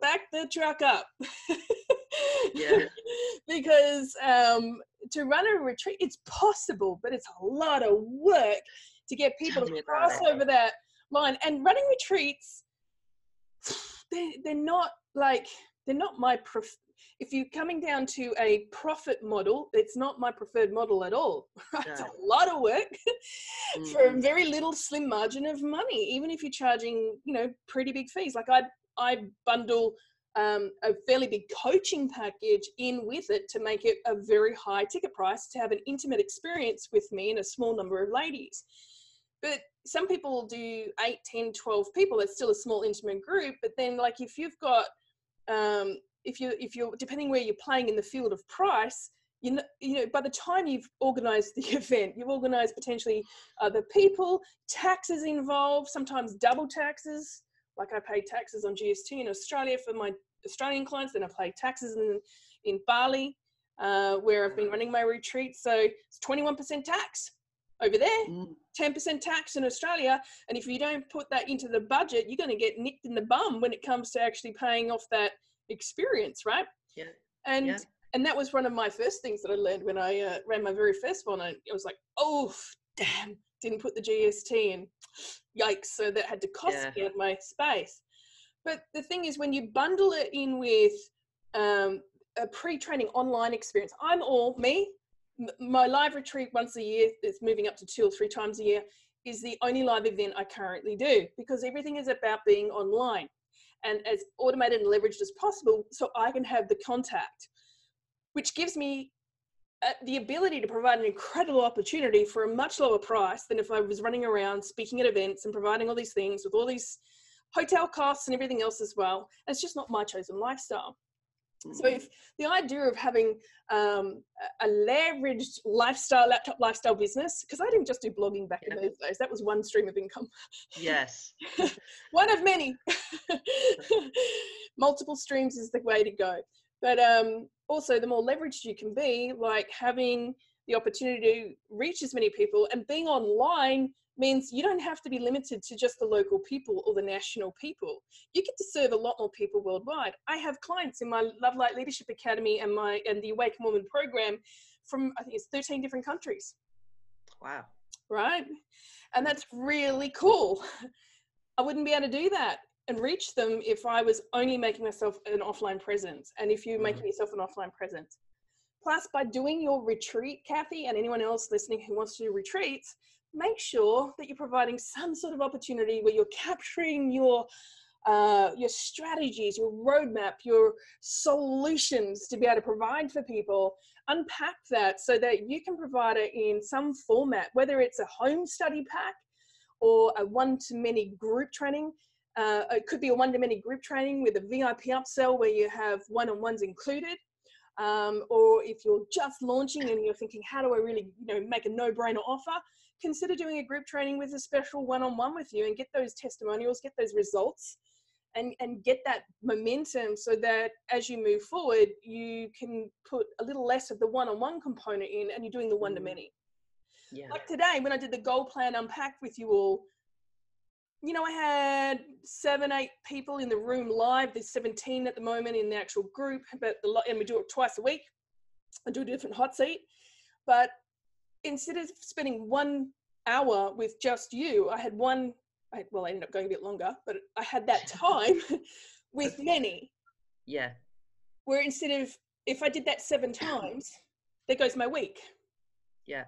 back the truck up. yeah. because um, to run a retreat, it's possible, but it's a lot of work to get people to cross over that line. And running retreats, they, they're not like, they're not my, pref- if you're coming down to a profit model, it's not my preferred model at all. it's a lot of work mm-hmm. for a mm-hmm. very little slim margin of money, even if you're charging, you know, pretty big fees. Like I, I bundle um, a fairly big coaching package in with it to make it a very high ticket price to have an intimate experience with me and a small number of ladies. But some people do 8, 10, 12 people. That's still a small intimate group. But then, like, if you've got, um, if you if you're depending where you're playing in the field of price, you know, you know, by the time you've organized the event, you've organized potentially other people, taxes involved, sometimes double taxes. Like I pay taxes on GST in Australia for my Australian clients, then I pay taxes in, in Bali, uh, where I've been running my retreat. So it's 21% tax over there, mm. 10% tax in Australia. And if you don't put that into the budget, you're going to get nicked in the bum when it comes to actually paying off that experience, right? Yeah. And yeah. and that was one of my first things that I learned when I uh, ran my very first one. I, I was like, oh, damn, didn't put the GST in. Yikes. So that had to cost yeah. me my space. But the thing is, when you bundle it in with um, a pre-training online experience, I'm all me. My live retreat once a year, it's moving up to two or three times a year, is the only live event I currently do because everything is about being online and as automated and leveraged as possible so I can have the contact, which gives me uh, the ability to provide an incredible opportunity for a much lower price than if I was running around speaking at events and providing all these things with all these hotel costs and everything else as well. It's just not my chosen lifestyle. So if the idea of having um, a leveraged lifestyle, laptop lifestyle business, because I didn't just do blogging back yeah. in those days, that was one stream of income. Yes. one of many. Multiple streams is the way to go. But um, also, the more leveraged you can be, like having the opportunity to reach as many people and being online means you don't have to be limited to just the local people or the national people. You get to serve a lot more people worldwide. I have clients in my Love Light Leadership Academy and my and the Awaken Woman program from I think it's 13 different countries. Wow. Right? And that's really cool. I wouldn't be able to do that and reach them if I was only making myself an offline presence and if you're mm-hmm. making yourself an offline presence. Plus, by doing your retreat, Kathy, and anyone else listening who wants to do retreats, make sure that you're providing some sort of opportunity where you're capturing your uh, your strategies, your roadmap, your solutions to be able to provide for people, unpack that so that you can provide it in some format, whether it's a home study pack or a one to many group training. Uh, it could be a one to many group training with a VIP upsell where you have one on ones included. Um, or if you're just launching and you're thinking, how do I really, you know, make a no-brainer offer? Consider doing a group training with a special one-on-one with you and get those testimonials, get those results and, and get that momentum so that as you move forward, you can put a little less of the one-on-one component in and you're doing the one-to-many. Mm. Yeah. Like today, when I did the goal plan unpacked with you all, you know, I had seven, eight people in the room live. There's 17 at the moment in the actual group, but the, and we do it twice a week. I do a different hot seat. But instead of spending one hour with just you, I had one, I, well, I ended up going a bit longer, but I had that time with many. Yeah. Where instead of, if I did that seven times, there goes my week. Yeah.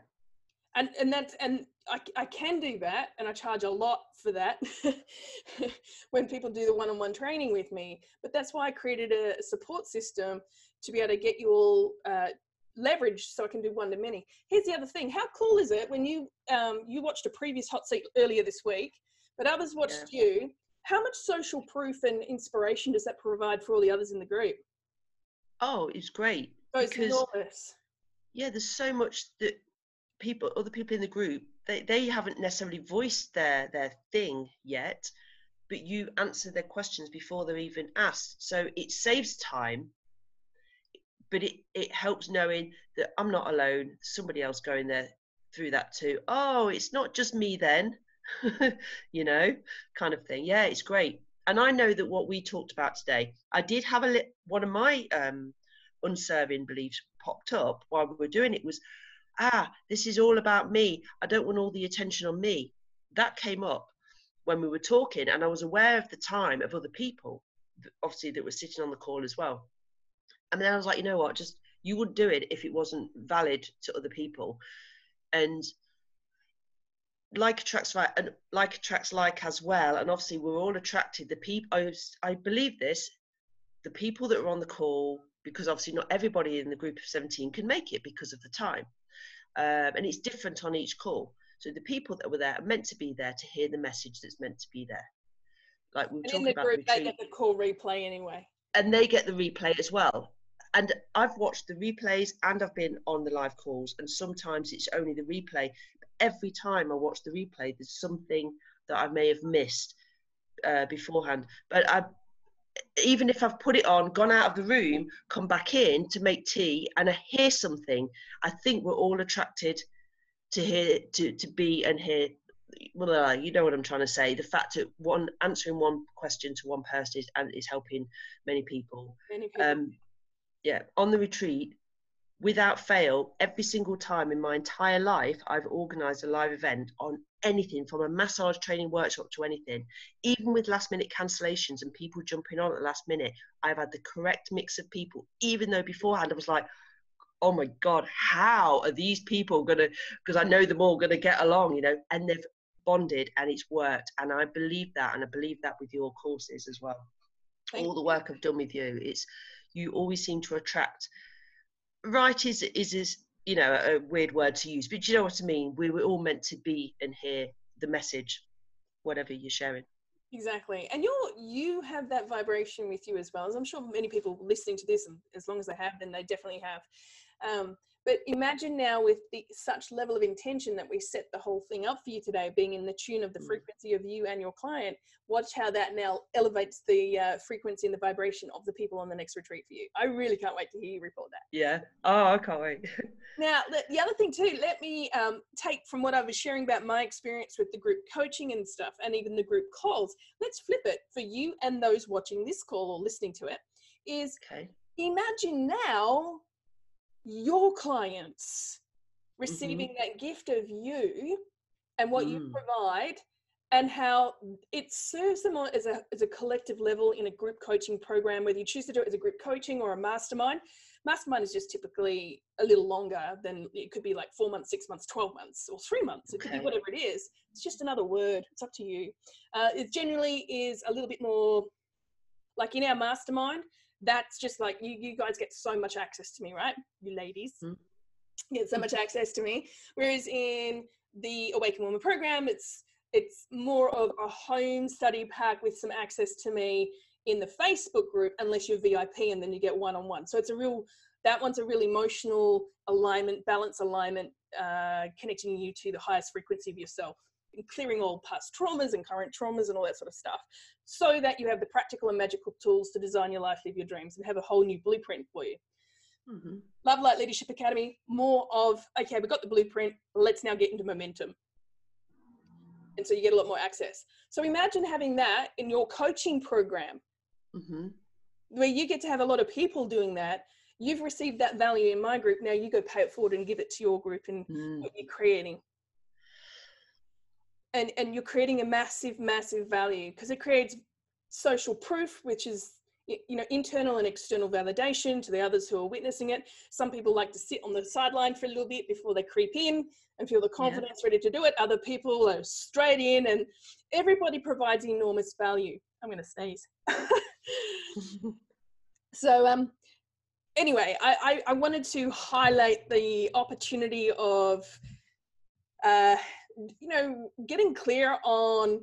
And, and that's, and I, I can do that and I charge a lot for that when people do the one-on-one training with me. But that's why I created a support system to be able to get you all uh, leverage so I can do one to many. Here's the other thing: how cool is it when you um, you watched a previous hot seat earlier this week, but others watched yeah. you? How much social proof and inspiration does that provide for all the others in the group? Oh, it's great. Oh, it's because, enormous. Yeah, there's so much that people, other people in the group, they, they haven't necessarily voiced their their thing yet, but you answer their questions before they're even asked. So it saves time but it, it helps knowing that I'm not alone, somebody else going there through that too. Oh, it's not just me then, you know, kind of thing. Yeah, it's great. And I know that what we talked about today, I did have a li- one of my um, unserving beliefs popped up while we were doing it was, ah, this is all about me. I don't want all the attention on me. That came up when we were talking, and I was aware of the time of other people, obviously, that were sitting on the call as well. And then I was like, you know what, just you wouldn't do it if it wasn't valid to other people. And like attracts like and like attracts like as well. And obviously we're all attracted. The people I, I believe this, the people that are on the call, because obviously not everybody in the group of 17 can make it because of the time. Um, and it's different on each call. So the people that were there are meant to be there to hear the message that's meant to be there. Like we were and talking in the about group, they get the call replay anyway. And they get the replay as well and I've watched the replays and I've been on the live calls, and sometimes it's only the replay. But every time I watch the replay, there's something that I may have missed uh, beforehand. But I, even if I've put it on, gone out of the room, come back in to make tea, and I hear something, I think we're all attracted to hear, to to be and hear. Well, you know what I'm trying to say. The fact that one answering one question to one person is and is helping many people. Many people. Um, yeah, on the retreat, without fail, every single time in my entire life, I've organised a live event on anything from a massage training workshop to anything. Even with last minute cancellations and people jumping on at the last minute, I've had the correct mix of people, even though beforehand I was like, oh my God, how are these people going to, because I know them all going to get along, you know, and they've bonded and it's worked. And I believe that. And I believe that with your courses as well. Thank all the work I've done with you, it's, you always seem to attract. Right is is is you know a weird word to use, but you know what I mean. We were all meant to be and hear the message, whatever you're sharing. Exactly, and you're you have that vibration with you as well. As I'm sure many people listening to this, and as long as they have, then they definitely have. Um, but imagine now with the such level of intention that we set the whole thing up for you today, being in the tune of the mm. frequency of you and your client. Watch how that now elevates the uh, frequency and the vibration of the people on the next retreat for you. I really can't wait to hear you report that. Yeah. Oh, I can't wait. now, the other thing too, let me um, take from what I was sharing about my experience with the group coaching and stuff, and even the group calls. Let's flip it for you and those watching this call or listening to it. Is okay. imagine now your clients receiving mm-hmm. that gift of you and what mm. you provide and how it serves them as a, as a collective level in a group coaching program, whether you choose to do it as a group coaching or a mastermind. Mastermind is just typically a little longer than it could be like four months, six months, 12 months, or three months. It okay. could be whatever it is. It's just another word. It's up to you. Uh, it generally is a little bit more like in our mastermind, that's just like you you guys get so much access to me right? You ladies mm. get so much access to me. Whereas in the awaken woman program it's it's more of a home study pack with some access to me in the facebook group unless you're vip and then you get one-on-one. So it's a real that one's a real emotional alignment balance alignment uh, connecting you to the highest frequency of yourself clearing all past traumas and current traumas and all that sort of stuff so that you have the practical and magical tools to design your life, live your dreams, and have a whole new blueprint for you. Mm-hmm. Love Light Leadership Academy, more of, okay, we've got the blueprint, let's now get into momentum. And so you get a lot more access. So imagine having that in your coaching program, mm-hmm. where you get to have a lot of people doing that. You've received that value in my group. Now you go pay it forward and give it to your group and mm. what you're creating and and you're creating a massive massive value because it creates social proof which is you know internal and external validation to the others who are witnessing it. Some people like to sit on the sideline for a little bit before they creep in and feel the confidence yeah. ready to do it. Other people are straight in and everybody provides enormous value. I'm going to sneeze. So um anyway, I, I, I wanted to highlight the opportunity of, uh, you know, getting clear on,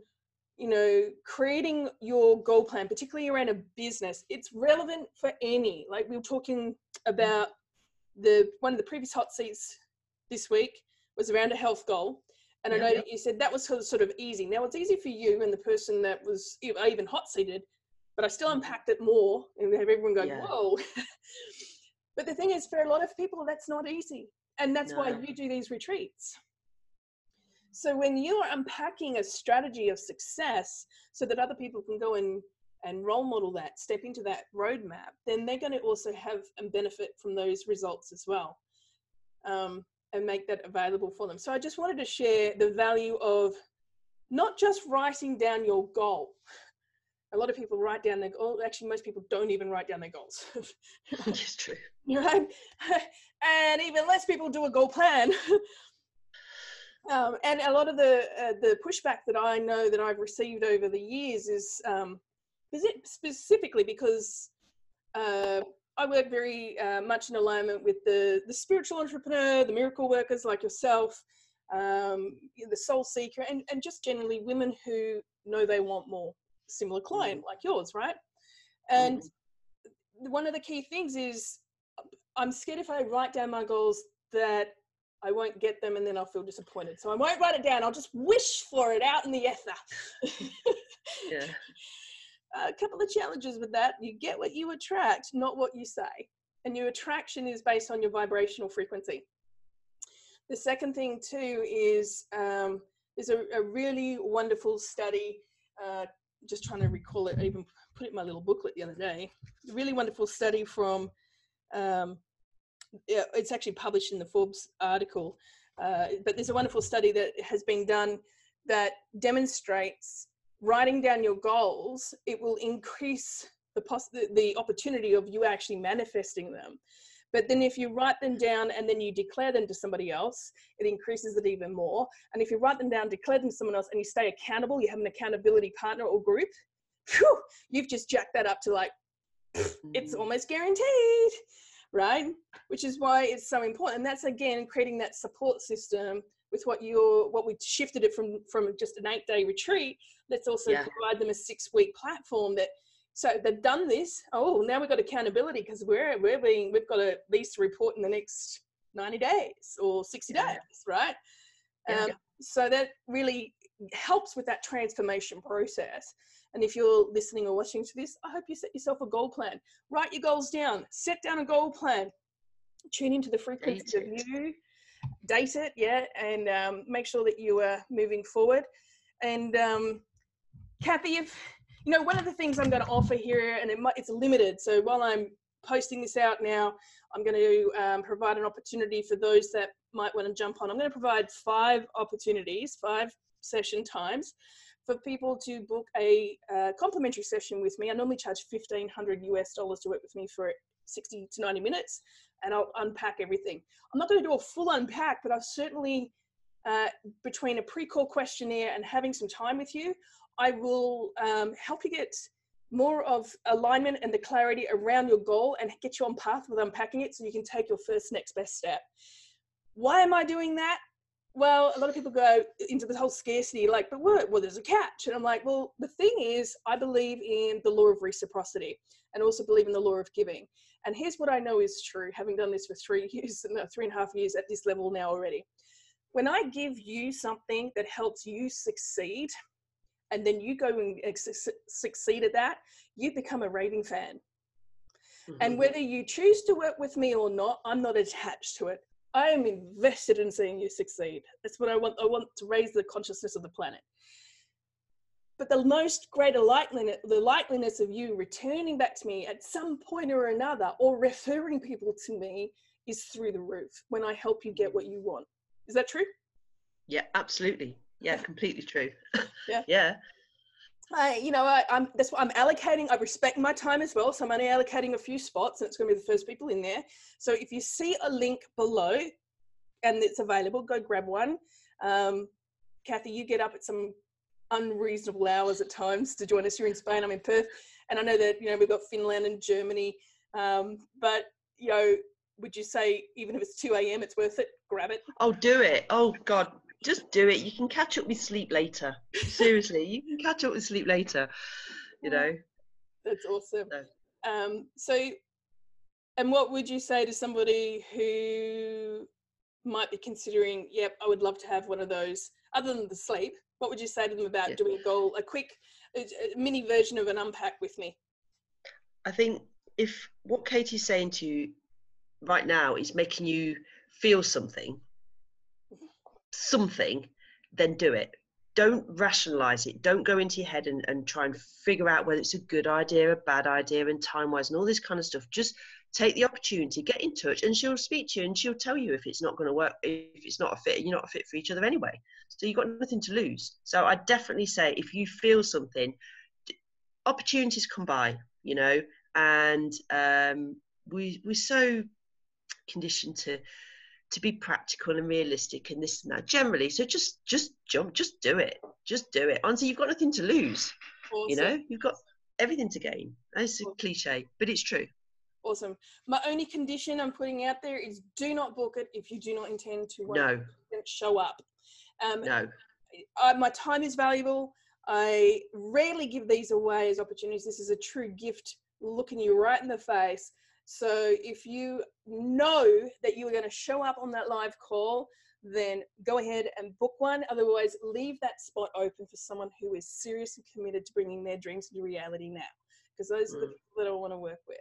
you know, creating your goal plan, particularly around a business. It's relevant for any. Like we were talking about the one of the previous hot seats this week was around a health goal. And I know that you said that was sort of easy. Now it's easy for you and the person that was even hot seated, but I still mm-hmm. unpacked it more and have everyone going, yeah. whoa. but the thing is, for a lot of people, that's not easy. And that's no. why you do these retreats. So when you are unpacking a strategy of success so that other people can go and, and role model that, step into that roadmap, then they're going to also have and benefit from those results as well. Um, and make that available for them. So I just wanted to share the value of not just writing down your goal. A lot of people write down their goal. Actually, most people don't even write down their goals. It's true. Right? And even less people do a goal plan. Um, and a lot of the uh, the pushback that I know that I've received over the years is um, is it specifically because uh, I work very uh, much in alignment with the, the spiritual entrepreneur, the miracle workers like yourself, um, the soul seeker, and, and just generally women who know they want more. Similar client mm. like yours, right? And mm-hmm. one of the key things is I'm scared if I write down my goals that I won't get them and then I'll feel disappointed. So I won't write it down. I'll just wish for it out in the ether. yeah a couple of challenges with that. You get what you attract, not what you say. And your attraction is based on your vibrational frequency. The second thing, too, is um, there's a, a, really wonderful study. Uh, just trying to recall it, I even put it in my little booklet the other day. A really wonderful study from, um, it's actually published in the Forbes article. Uh, but there's a wonderful study that has been done that demonstrates writing down your goals, it will increase the, poss- the opportunity of you actually manifesting them. But then if you write them down and then you declare them to somebody else, it increases it even more. And if you write them down, declare them to someone else, and you stay accountable, you have an accountability partner or group, whew, you've just jacked that up to like, it's mm. almost guaranteed, right? Which is why it's so important. And that's again creating that support system with what you're what we shifted it from from just an eight day retreat let's also yeah. provide them a six week platform that so they've done this oh now we've got accountability because we're we're being we've got a lease report in the next 90 days or 60 days right um, yeah. so that really helps with that transformation process and if you're listening or watching to this i hope you set yourself a goal plan write your goals down set down a goal plan tune into the frequency of you date it, yeah, and um, make sure that you are moving forward. And um, Kathy, if you know, one of the things I'm going to offer here, and it might, it's limited. So while I'm posting this out now, I'm going to um, provide an opportunity for those that might want to jump on. I'm going to provide five opportunities, five session times for people to book a uh, complimentary session with me. I normally charge 1500 US dollars to work with me for 60 to 90 minutes and I'll unpack everything. I'm not going to do a full unpack, but I've certainly, uh, between a pre call questionnaire and having some time with you, I will um, help you get more of alignment and the clarity around your goal and get you on path with unpacking it so you can take your first next best step. Why am I doing that? Well, a lot of people go into this whole scarcity, like, but what? Well, there's a catch. And I'm like, well, the thing is, I believe in the law of reciprocity and also believe in the law of giving. And here's what I know is true, having done this for three years, no, three and a half years at this level now already. When I give you something that helps you succeed, and then you go and succeed at that, you become a raving fan. Mm-hmm. And whether you choose to work with me or not, I'm not attached to it. I am invested in seeing you succeed. That's what I want. I want to raise the consciousness of the planet. But the most greater likeliness, the likeliness of you returning back to me at some point or another, or referring people to me, is through the roof when I help you get what you want. Is that true? Yeah, absolutely. Yeah, completely true. Yeah. yeah. I, you know, I, am that's what I'm allocating. I respect my time as well, so I'm only allocating a few spots, and it's going to be the first people in there. So if you see a link below, and it's available, go grab one. Um, Kathy, you get up at some unreasonable hours at times to join us. You're in Spain, I'm in Perth, and I know that you know we've got Finland and Germany, um, but you know, would you say even if it's 2 a.m., it's worth it? Grab it. Oh, do it. Oh, God. Just do it. You can catch up with sleep later. Seriously, you can catch up with sleep later. You know? That's awesome. No. Um, so, and what would you say to somebody who might be considering, yep, I would love to have one of those, other than the sleep? What would you say to them about Yeah. doing a goal, a quick a mini version of an unpack with me? I think if what Katie's saying to you right now is making you feel something, something, then do it. Don't rationalize it. Don't go into your head and, and try and figure out whether it's a good idea, a bad idea, and time wise, and all this kind of stuff. Just take the opportunity, get in touch, and she'll speak to you and she'll tell you if it's not going to work, if it's not a fit, you're not a fit for each other anyway. So you've got nothing to lose. So I definitely say if you feel something, opportunities come by, you know, and um, we we're so conditioned to to be practical and realistic and this and that generally. So just just jump, just do it, just do it. Honestly, you've got nothing to lose. Awesome. You know, you've got everything to gain. It's a cliche, but it's true. Awesome. My only condition I'm putting out there is do not book it if you do not intend to No, show up. Um, no. I, my time is valuable. I rarely give these away as opportunities. This is a true gift looking you right in the face. So if you know that you are going to show up on that live call, then go ahead and book one. Otherwise, leave that spot open for someone who is seriously committed to bringing their dreams into reality now, because those are the Mm. people that I want to work with.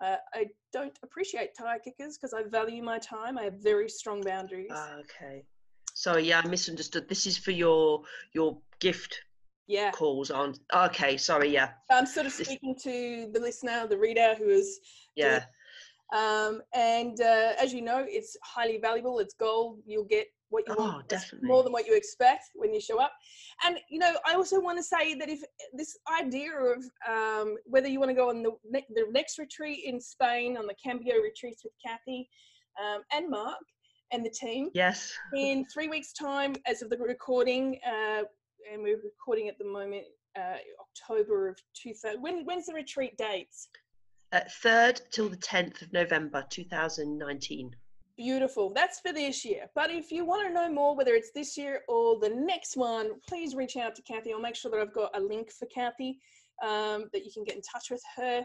Uh, I don't appreciate tire kickers because I value my time. I have very strong boundaries. Ah, okay. Sorry, yeah, I misunderstood. This is for your your gift yeah. calls on. Okay, sorry, yeah, I'm sort of speaking to the listener, the reader who is, yeah. um, and uh, as you know, it's highly valuable. It's gold. You'll get what you Oh, want, definitely. more than what you expect when you show up. And you know, I also want to say that if this idea of um, whether you want to go on the ne- the next retreat in Spain on the Kambio retreats with Kathy um, and Mark and the team, Yes. in three weeks' time, as of the recording, uh, and we're recording at the moment, uh, October of 2000. When, when's the retreat dates? Uh, third till the tenth of November, two thousand nineteen. Beautiful. That's for this year. But if you want to know more, whether it's this year or the next one, please reach out to Kathy. I'll make sure that I've got a link for Kathy um, that you can get in touch with her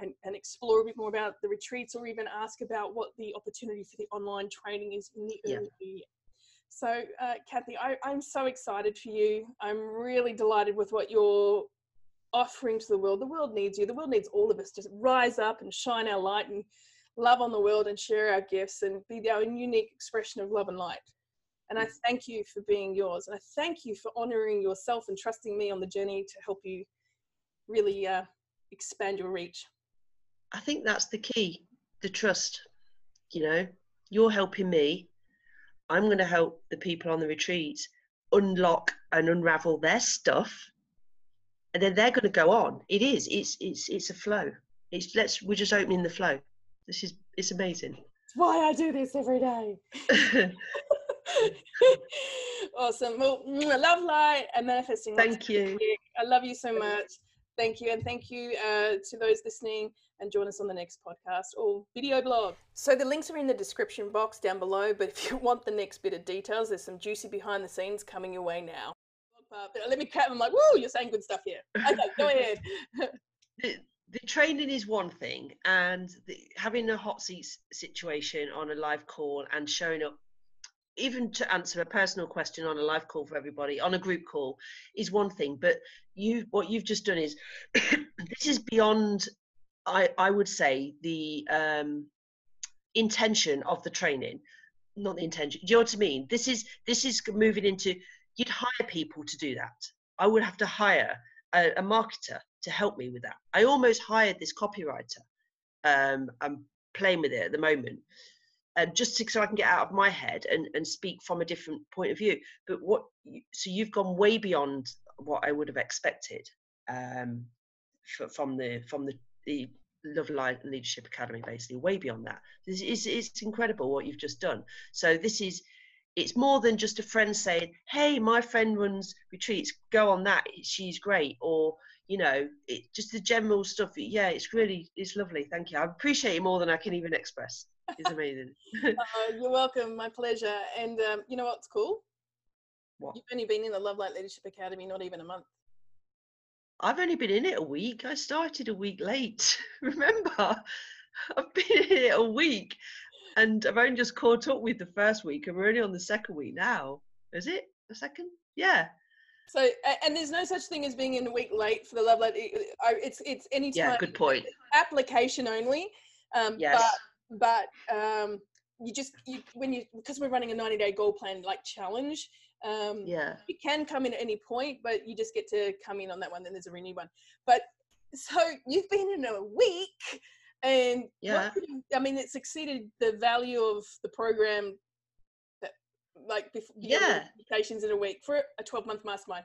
and, and explore a bit more about the retreats or even ask about what the opportunity for the online training is in the Yeah. early year. So, uh, Kathy, I, I'm so excited for you. I'm really delighted with what you're offering to the world. The world needs you. The world needs all of us to rise up and shine our light and love on the world and share our gifts and be our unique expression of love and light. And I thank you for being yours. And I thank you for honoring yourself and trusting me on the journey to help you really uh, expand your reach. I think that's the key, the trust. You know, you're helping me. I'm going to help the people on the retreat unlock and unravel their stuff, and then they're going to go on. It is. It's it's it's a flow. It's let's we're just opening the flow. This is it's amazing. It's why I do this every day. awesome. Well, love, light, and manifesting. Thank you. I love you so much. Thank you. And thank you uh, to those listening and join us on the next podcast or video blog. So the links are in the description box down below. But if you want the next bit of details, there's some juicy behind the scenes coming your way now. But let me clap. I'm like, woo, you're saying good stuff here. Okay, go ahead. the, the training is one thing and the, having a hot seat situation on a live call and showing up even to answer a personal question on a live call for everybody on a group call is one thing but you what you've just done is this is beyond i i would say the um intention of the training not the intention do you know what i mean this is this is moving into you'd hire people to do that i would have to hire a, a marketer to help me with that. I almost hired this copywriter. Um, I'm playing with it at the moment, um, just so I can get out of my head and, and speak from a different point of view. But what? So you've gone way beyond what I would have expected um, f- from the from the the Love Light Leadership Academy, basically way beyond that. This is it's incredible what you've just done. So this is it's more than just a friend saying, "Hey, my friend runs retreats. Go on that. She's great." Or you know, it, just the general stuff. Yeah, it's really, it's lovely. Thank you. I appreciate it more than I can even express. It's amazing. uh, you're welcome. My pleasure. And um, you know what's cool? What? You've only been in the Love Light Leadership Academy not even a month. I've only been in it a week. I started a week late. Remember, I've been in it a week, and I've only just caught up with the first week, and we're only on the second week now. Is it the second? Yeah. So, and there's no such thing as being in a week late for the Love Light. It's it's any time. Yeah, good point. Application only. Um, yes. But but um, you just you, when you because we're running a 90 day goal plan like challenge. Um, yeah. You can come in at any point, but you just get to come in on that one. Then there's a renewed one. But so you've been in a week, and yeah, I mean it's exceeded the value of the program that like before yeah applications in a week for a 12 month mastermind.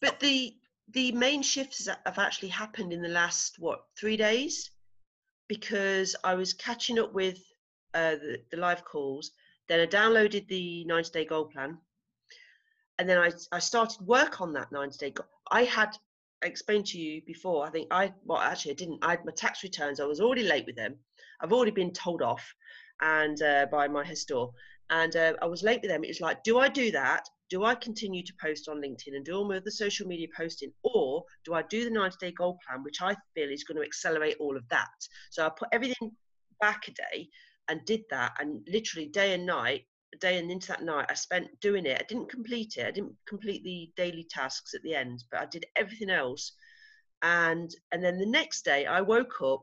but the the main shifts have actually happened in the last what three days because I was catching up with uh, the, the live calls. Then I downloaded the 90 day goal plan and then I, I started work on that 90 day. Goal. I had explained to you before. I think I well actually I didn't. I had my tax returns. I was already late with them. I've already been told off and uh, by my histor, and uh, I was late with them. It was like, do I do that? Do I continue to post on LinkedIn and do all my other social media posting, or do I do the 90 day goal plan, which I feel is going to accelerate all of that? So I put everything back a day and did that, and literally day and night day and into that night, I spent doing it. I didn't complete it. I didn't complete the daily tasks at the end, but I did everything else. And and then the next day, I woke up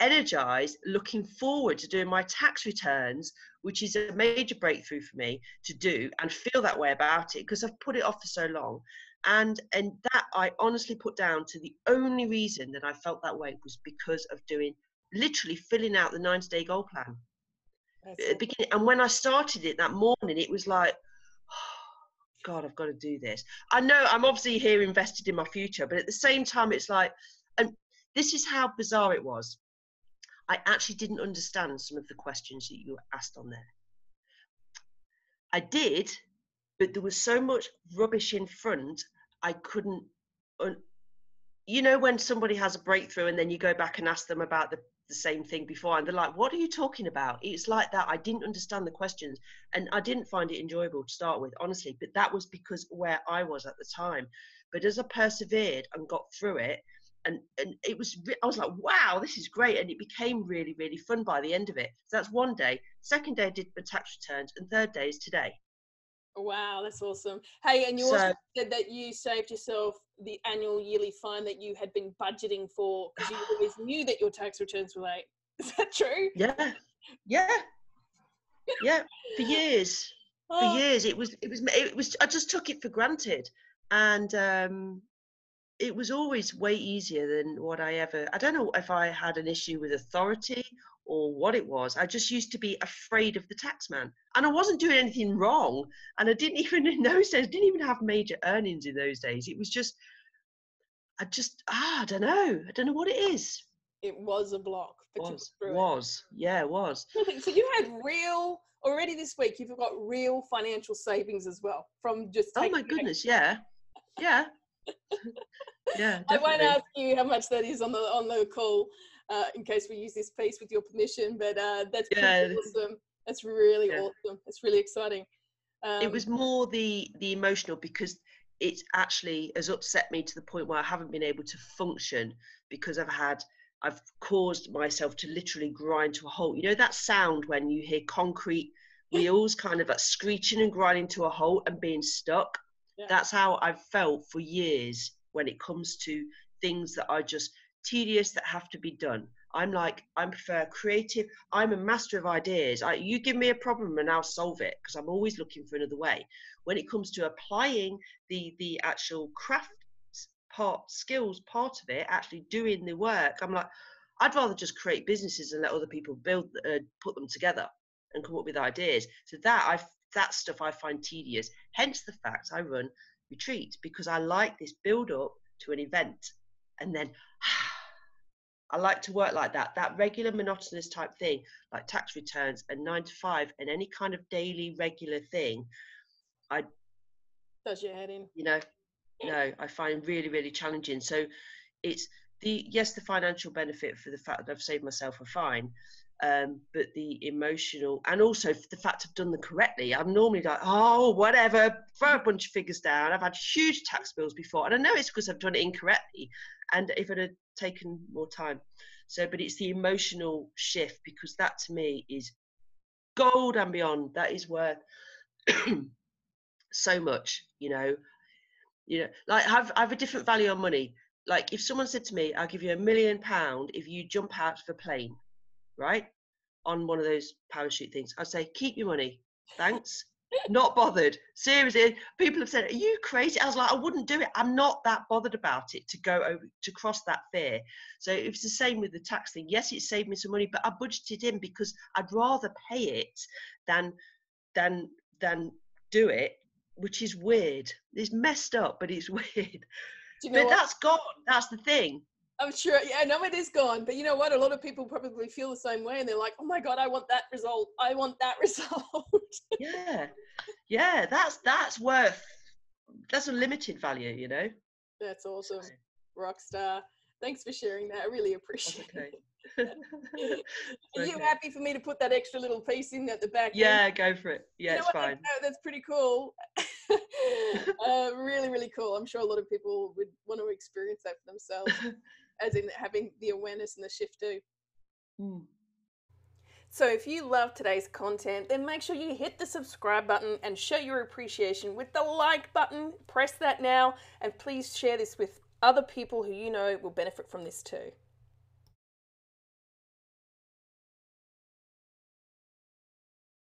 energized, looking forward to doing my tax returns, which is a major breakthrough for me to do and feel that way about it because I've put it off for so long. And and that I honestly put down to the only reason that I felt that way was because of doing literally filling out the 90 day goal plan beginning. And when I started it that morning, it was like, oh, God, I've got to do this. I know I'm obviously here invested in my future, but at the same time, it's like, and this is how bizarre it was. I actually didn't understand some of the questions that you asked on there. I did, but there was so much rubbish in front, I couldn't. you know, when somebody has a breakthrough and then you go back and ask them about the the same thing before and they're like what are you talking about it's like that i didn't understand the questions and i didn't find it enjoyable to start with honestly but that was because where i was at the time but as i persevered and got through it and and it was i was like wow this is great and it became really really fun by the end of it so that's one day second day i did the tax returns and third day is today Wow, that's awesome. Hey, and you so, also said that you saved yourself the annual yearly fine that you had been budgeting for because you always knew that your tax returns were late. Is that true? Yeah, yeah, yeah. For years, oh. for years, it was, it was, it was. I just took it for granted, and um, it was always way easier than what I ever. I don't know if I had an issue with authority or what it was. I just used to be afraid of the taxman. And I wasn't doing anything wrong. And I didn't even in those days, didn't even have major earnings in those days. It was just, I just, ah, I don't know. I don't know what it is. It was a block. Was, was, yeah, it was. So you had real, already this week, you've got real financial savings as well from just. Oh my goodness, yeah. Yeah. yeah. Definitely. I won't ask you how much that is on the on the call uh, in case we use this piece with your permission. But uh, that's yeah. awesome. That's really yeah. awesome. It's really exciting. Um, it was more the the emotional because it actually has upset me to the point where I haven't been able to function because I've had I've caused myself to literally grind to a halt. You know that sound when you hear concrete wheels kind of like screeching and grinding to a halt and being stuck. That's how I've felt for years when it comes to things that are just tedious that have to be done. I'm like, I prefer creative. I'm a master of ideas. I, you give me a problem and I'll solve it because I'm always looking for another way. When it comes to applying the the actual craft part, skills part of it, actually doing the work, I'm like, I'd rather just create businesses and let other people build, uh, put them together and come up with ideas. So that I that stuff I find tedious. Hence the fact I run retreats because I like this build up to an event and then I like to work like that, that regular monotonous type thing, like tax returns and nine to five and any kind of daily regular thing. I does your head in. You know, no, I find really, really challenging. So it's the yes, the financial benefit for the fact that I've saved myself a fine, um, but the emotional and also the fact I've done them correctly. I'm normally like, oh, whatever, throw a bunch of figures down. I've had huge tax bills before, and I know it's because I've done it incorrectly. And if it had taken more time, so but it's the emotional shift because that to me is gold and beyond. That is worth so much, you know. You know, like I've I have a different value on money. Like if someone said to me, "I'll give you a million pound if you jump out of a plane," right, on one of those parachute things, I'd say, "Keep your money, thanks." not bothered. Seriously, people have said, "Are you crazy?" I was like, "I wouldn't do it. I'm not that bothered about it to go over to cross that fear." So it's the same with the tax thing. Yes, it saved me some money, but I budgeted in because I'd rather pay it than than than do it, which is weird. It's messed up, but it's weird. You know but what? that's gone. That's the thing. I'm sure. Yeah, I know it is gone. But you know what? A lot of people probably feel the same way, and they're like, "Oh my god, I want that result. I want that result." yeah, yeah. That's that's worth. That's a limited value, you know. That's awesome, rockstar. Thanks for sharing that. I really appreciate okay. it. Are you happy for me to put that extra little piece in at the back? Yeah, end? go for it. Yeah, you know it's fine. That's, that's pretty cool. uh, really, really cool. I'm sure a lot of people would want to experience that for themselves, as in having the awareness and the shift too. Mm. So, if you love today's content, then make sure you hit the subscribe button and show your appreciation with the like button. Press that now, and please share this with other people who you know will benefit from this too.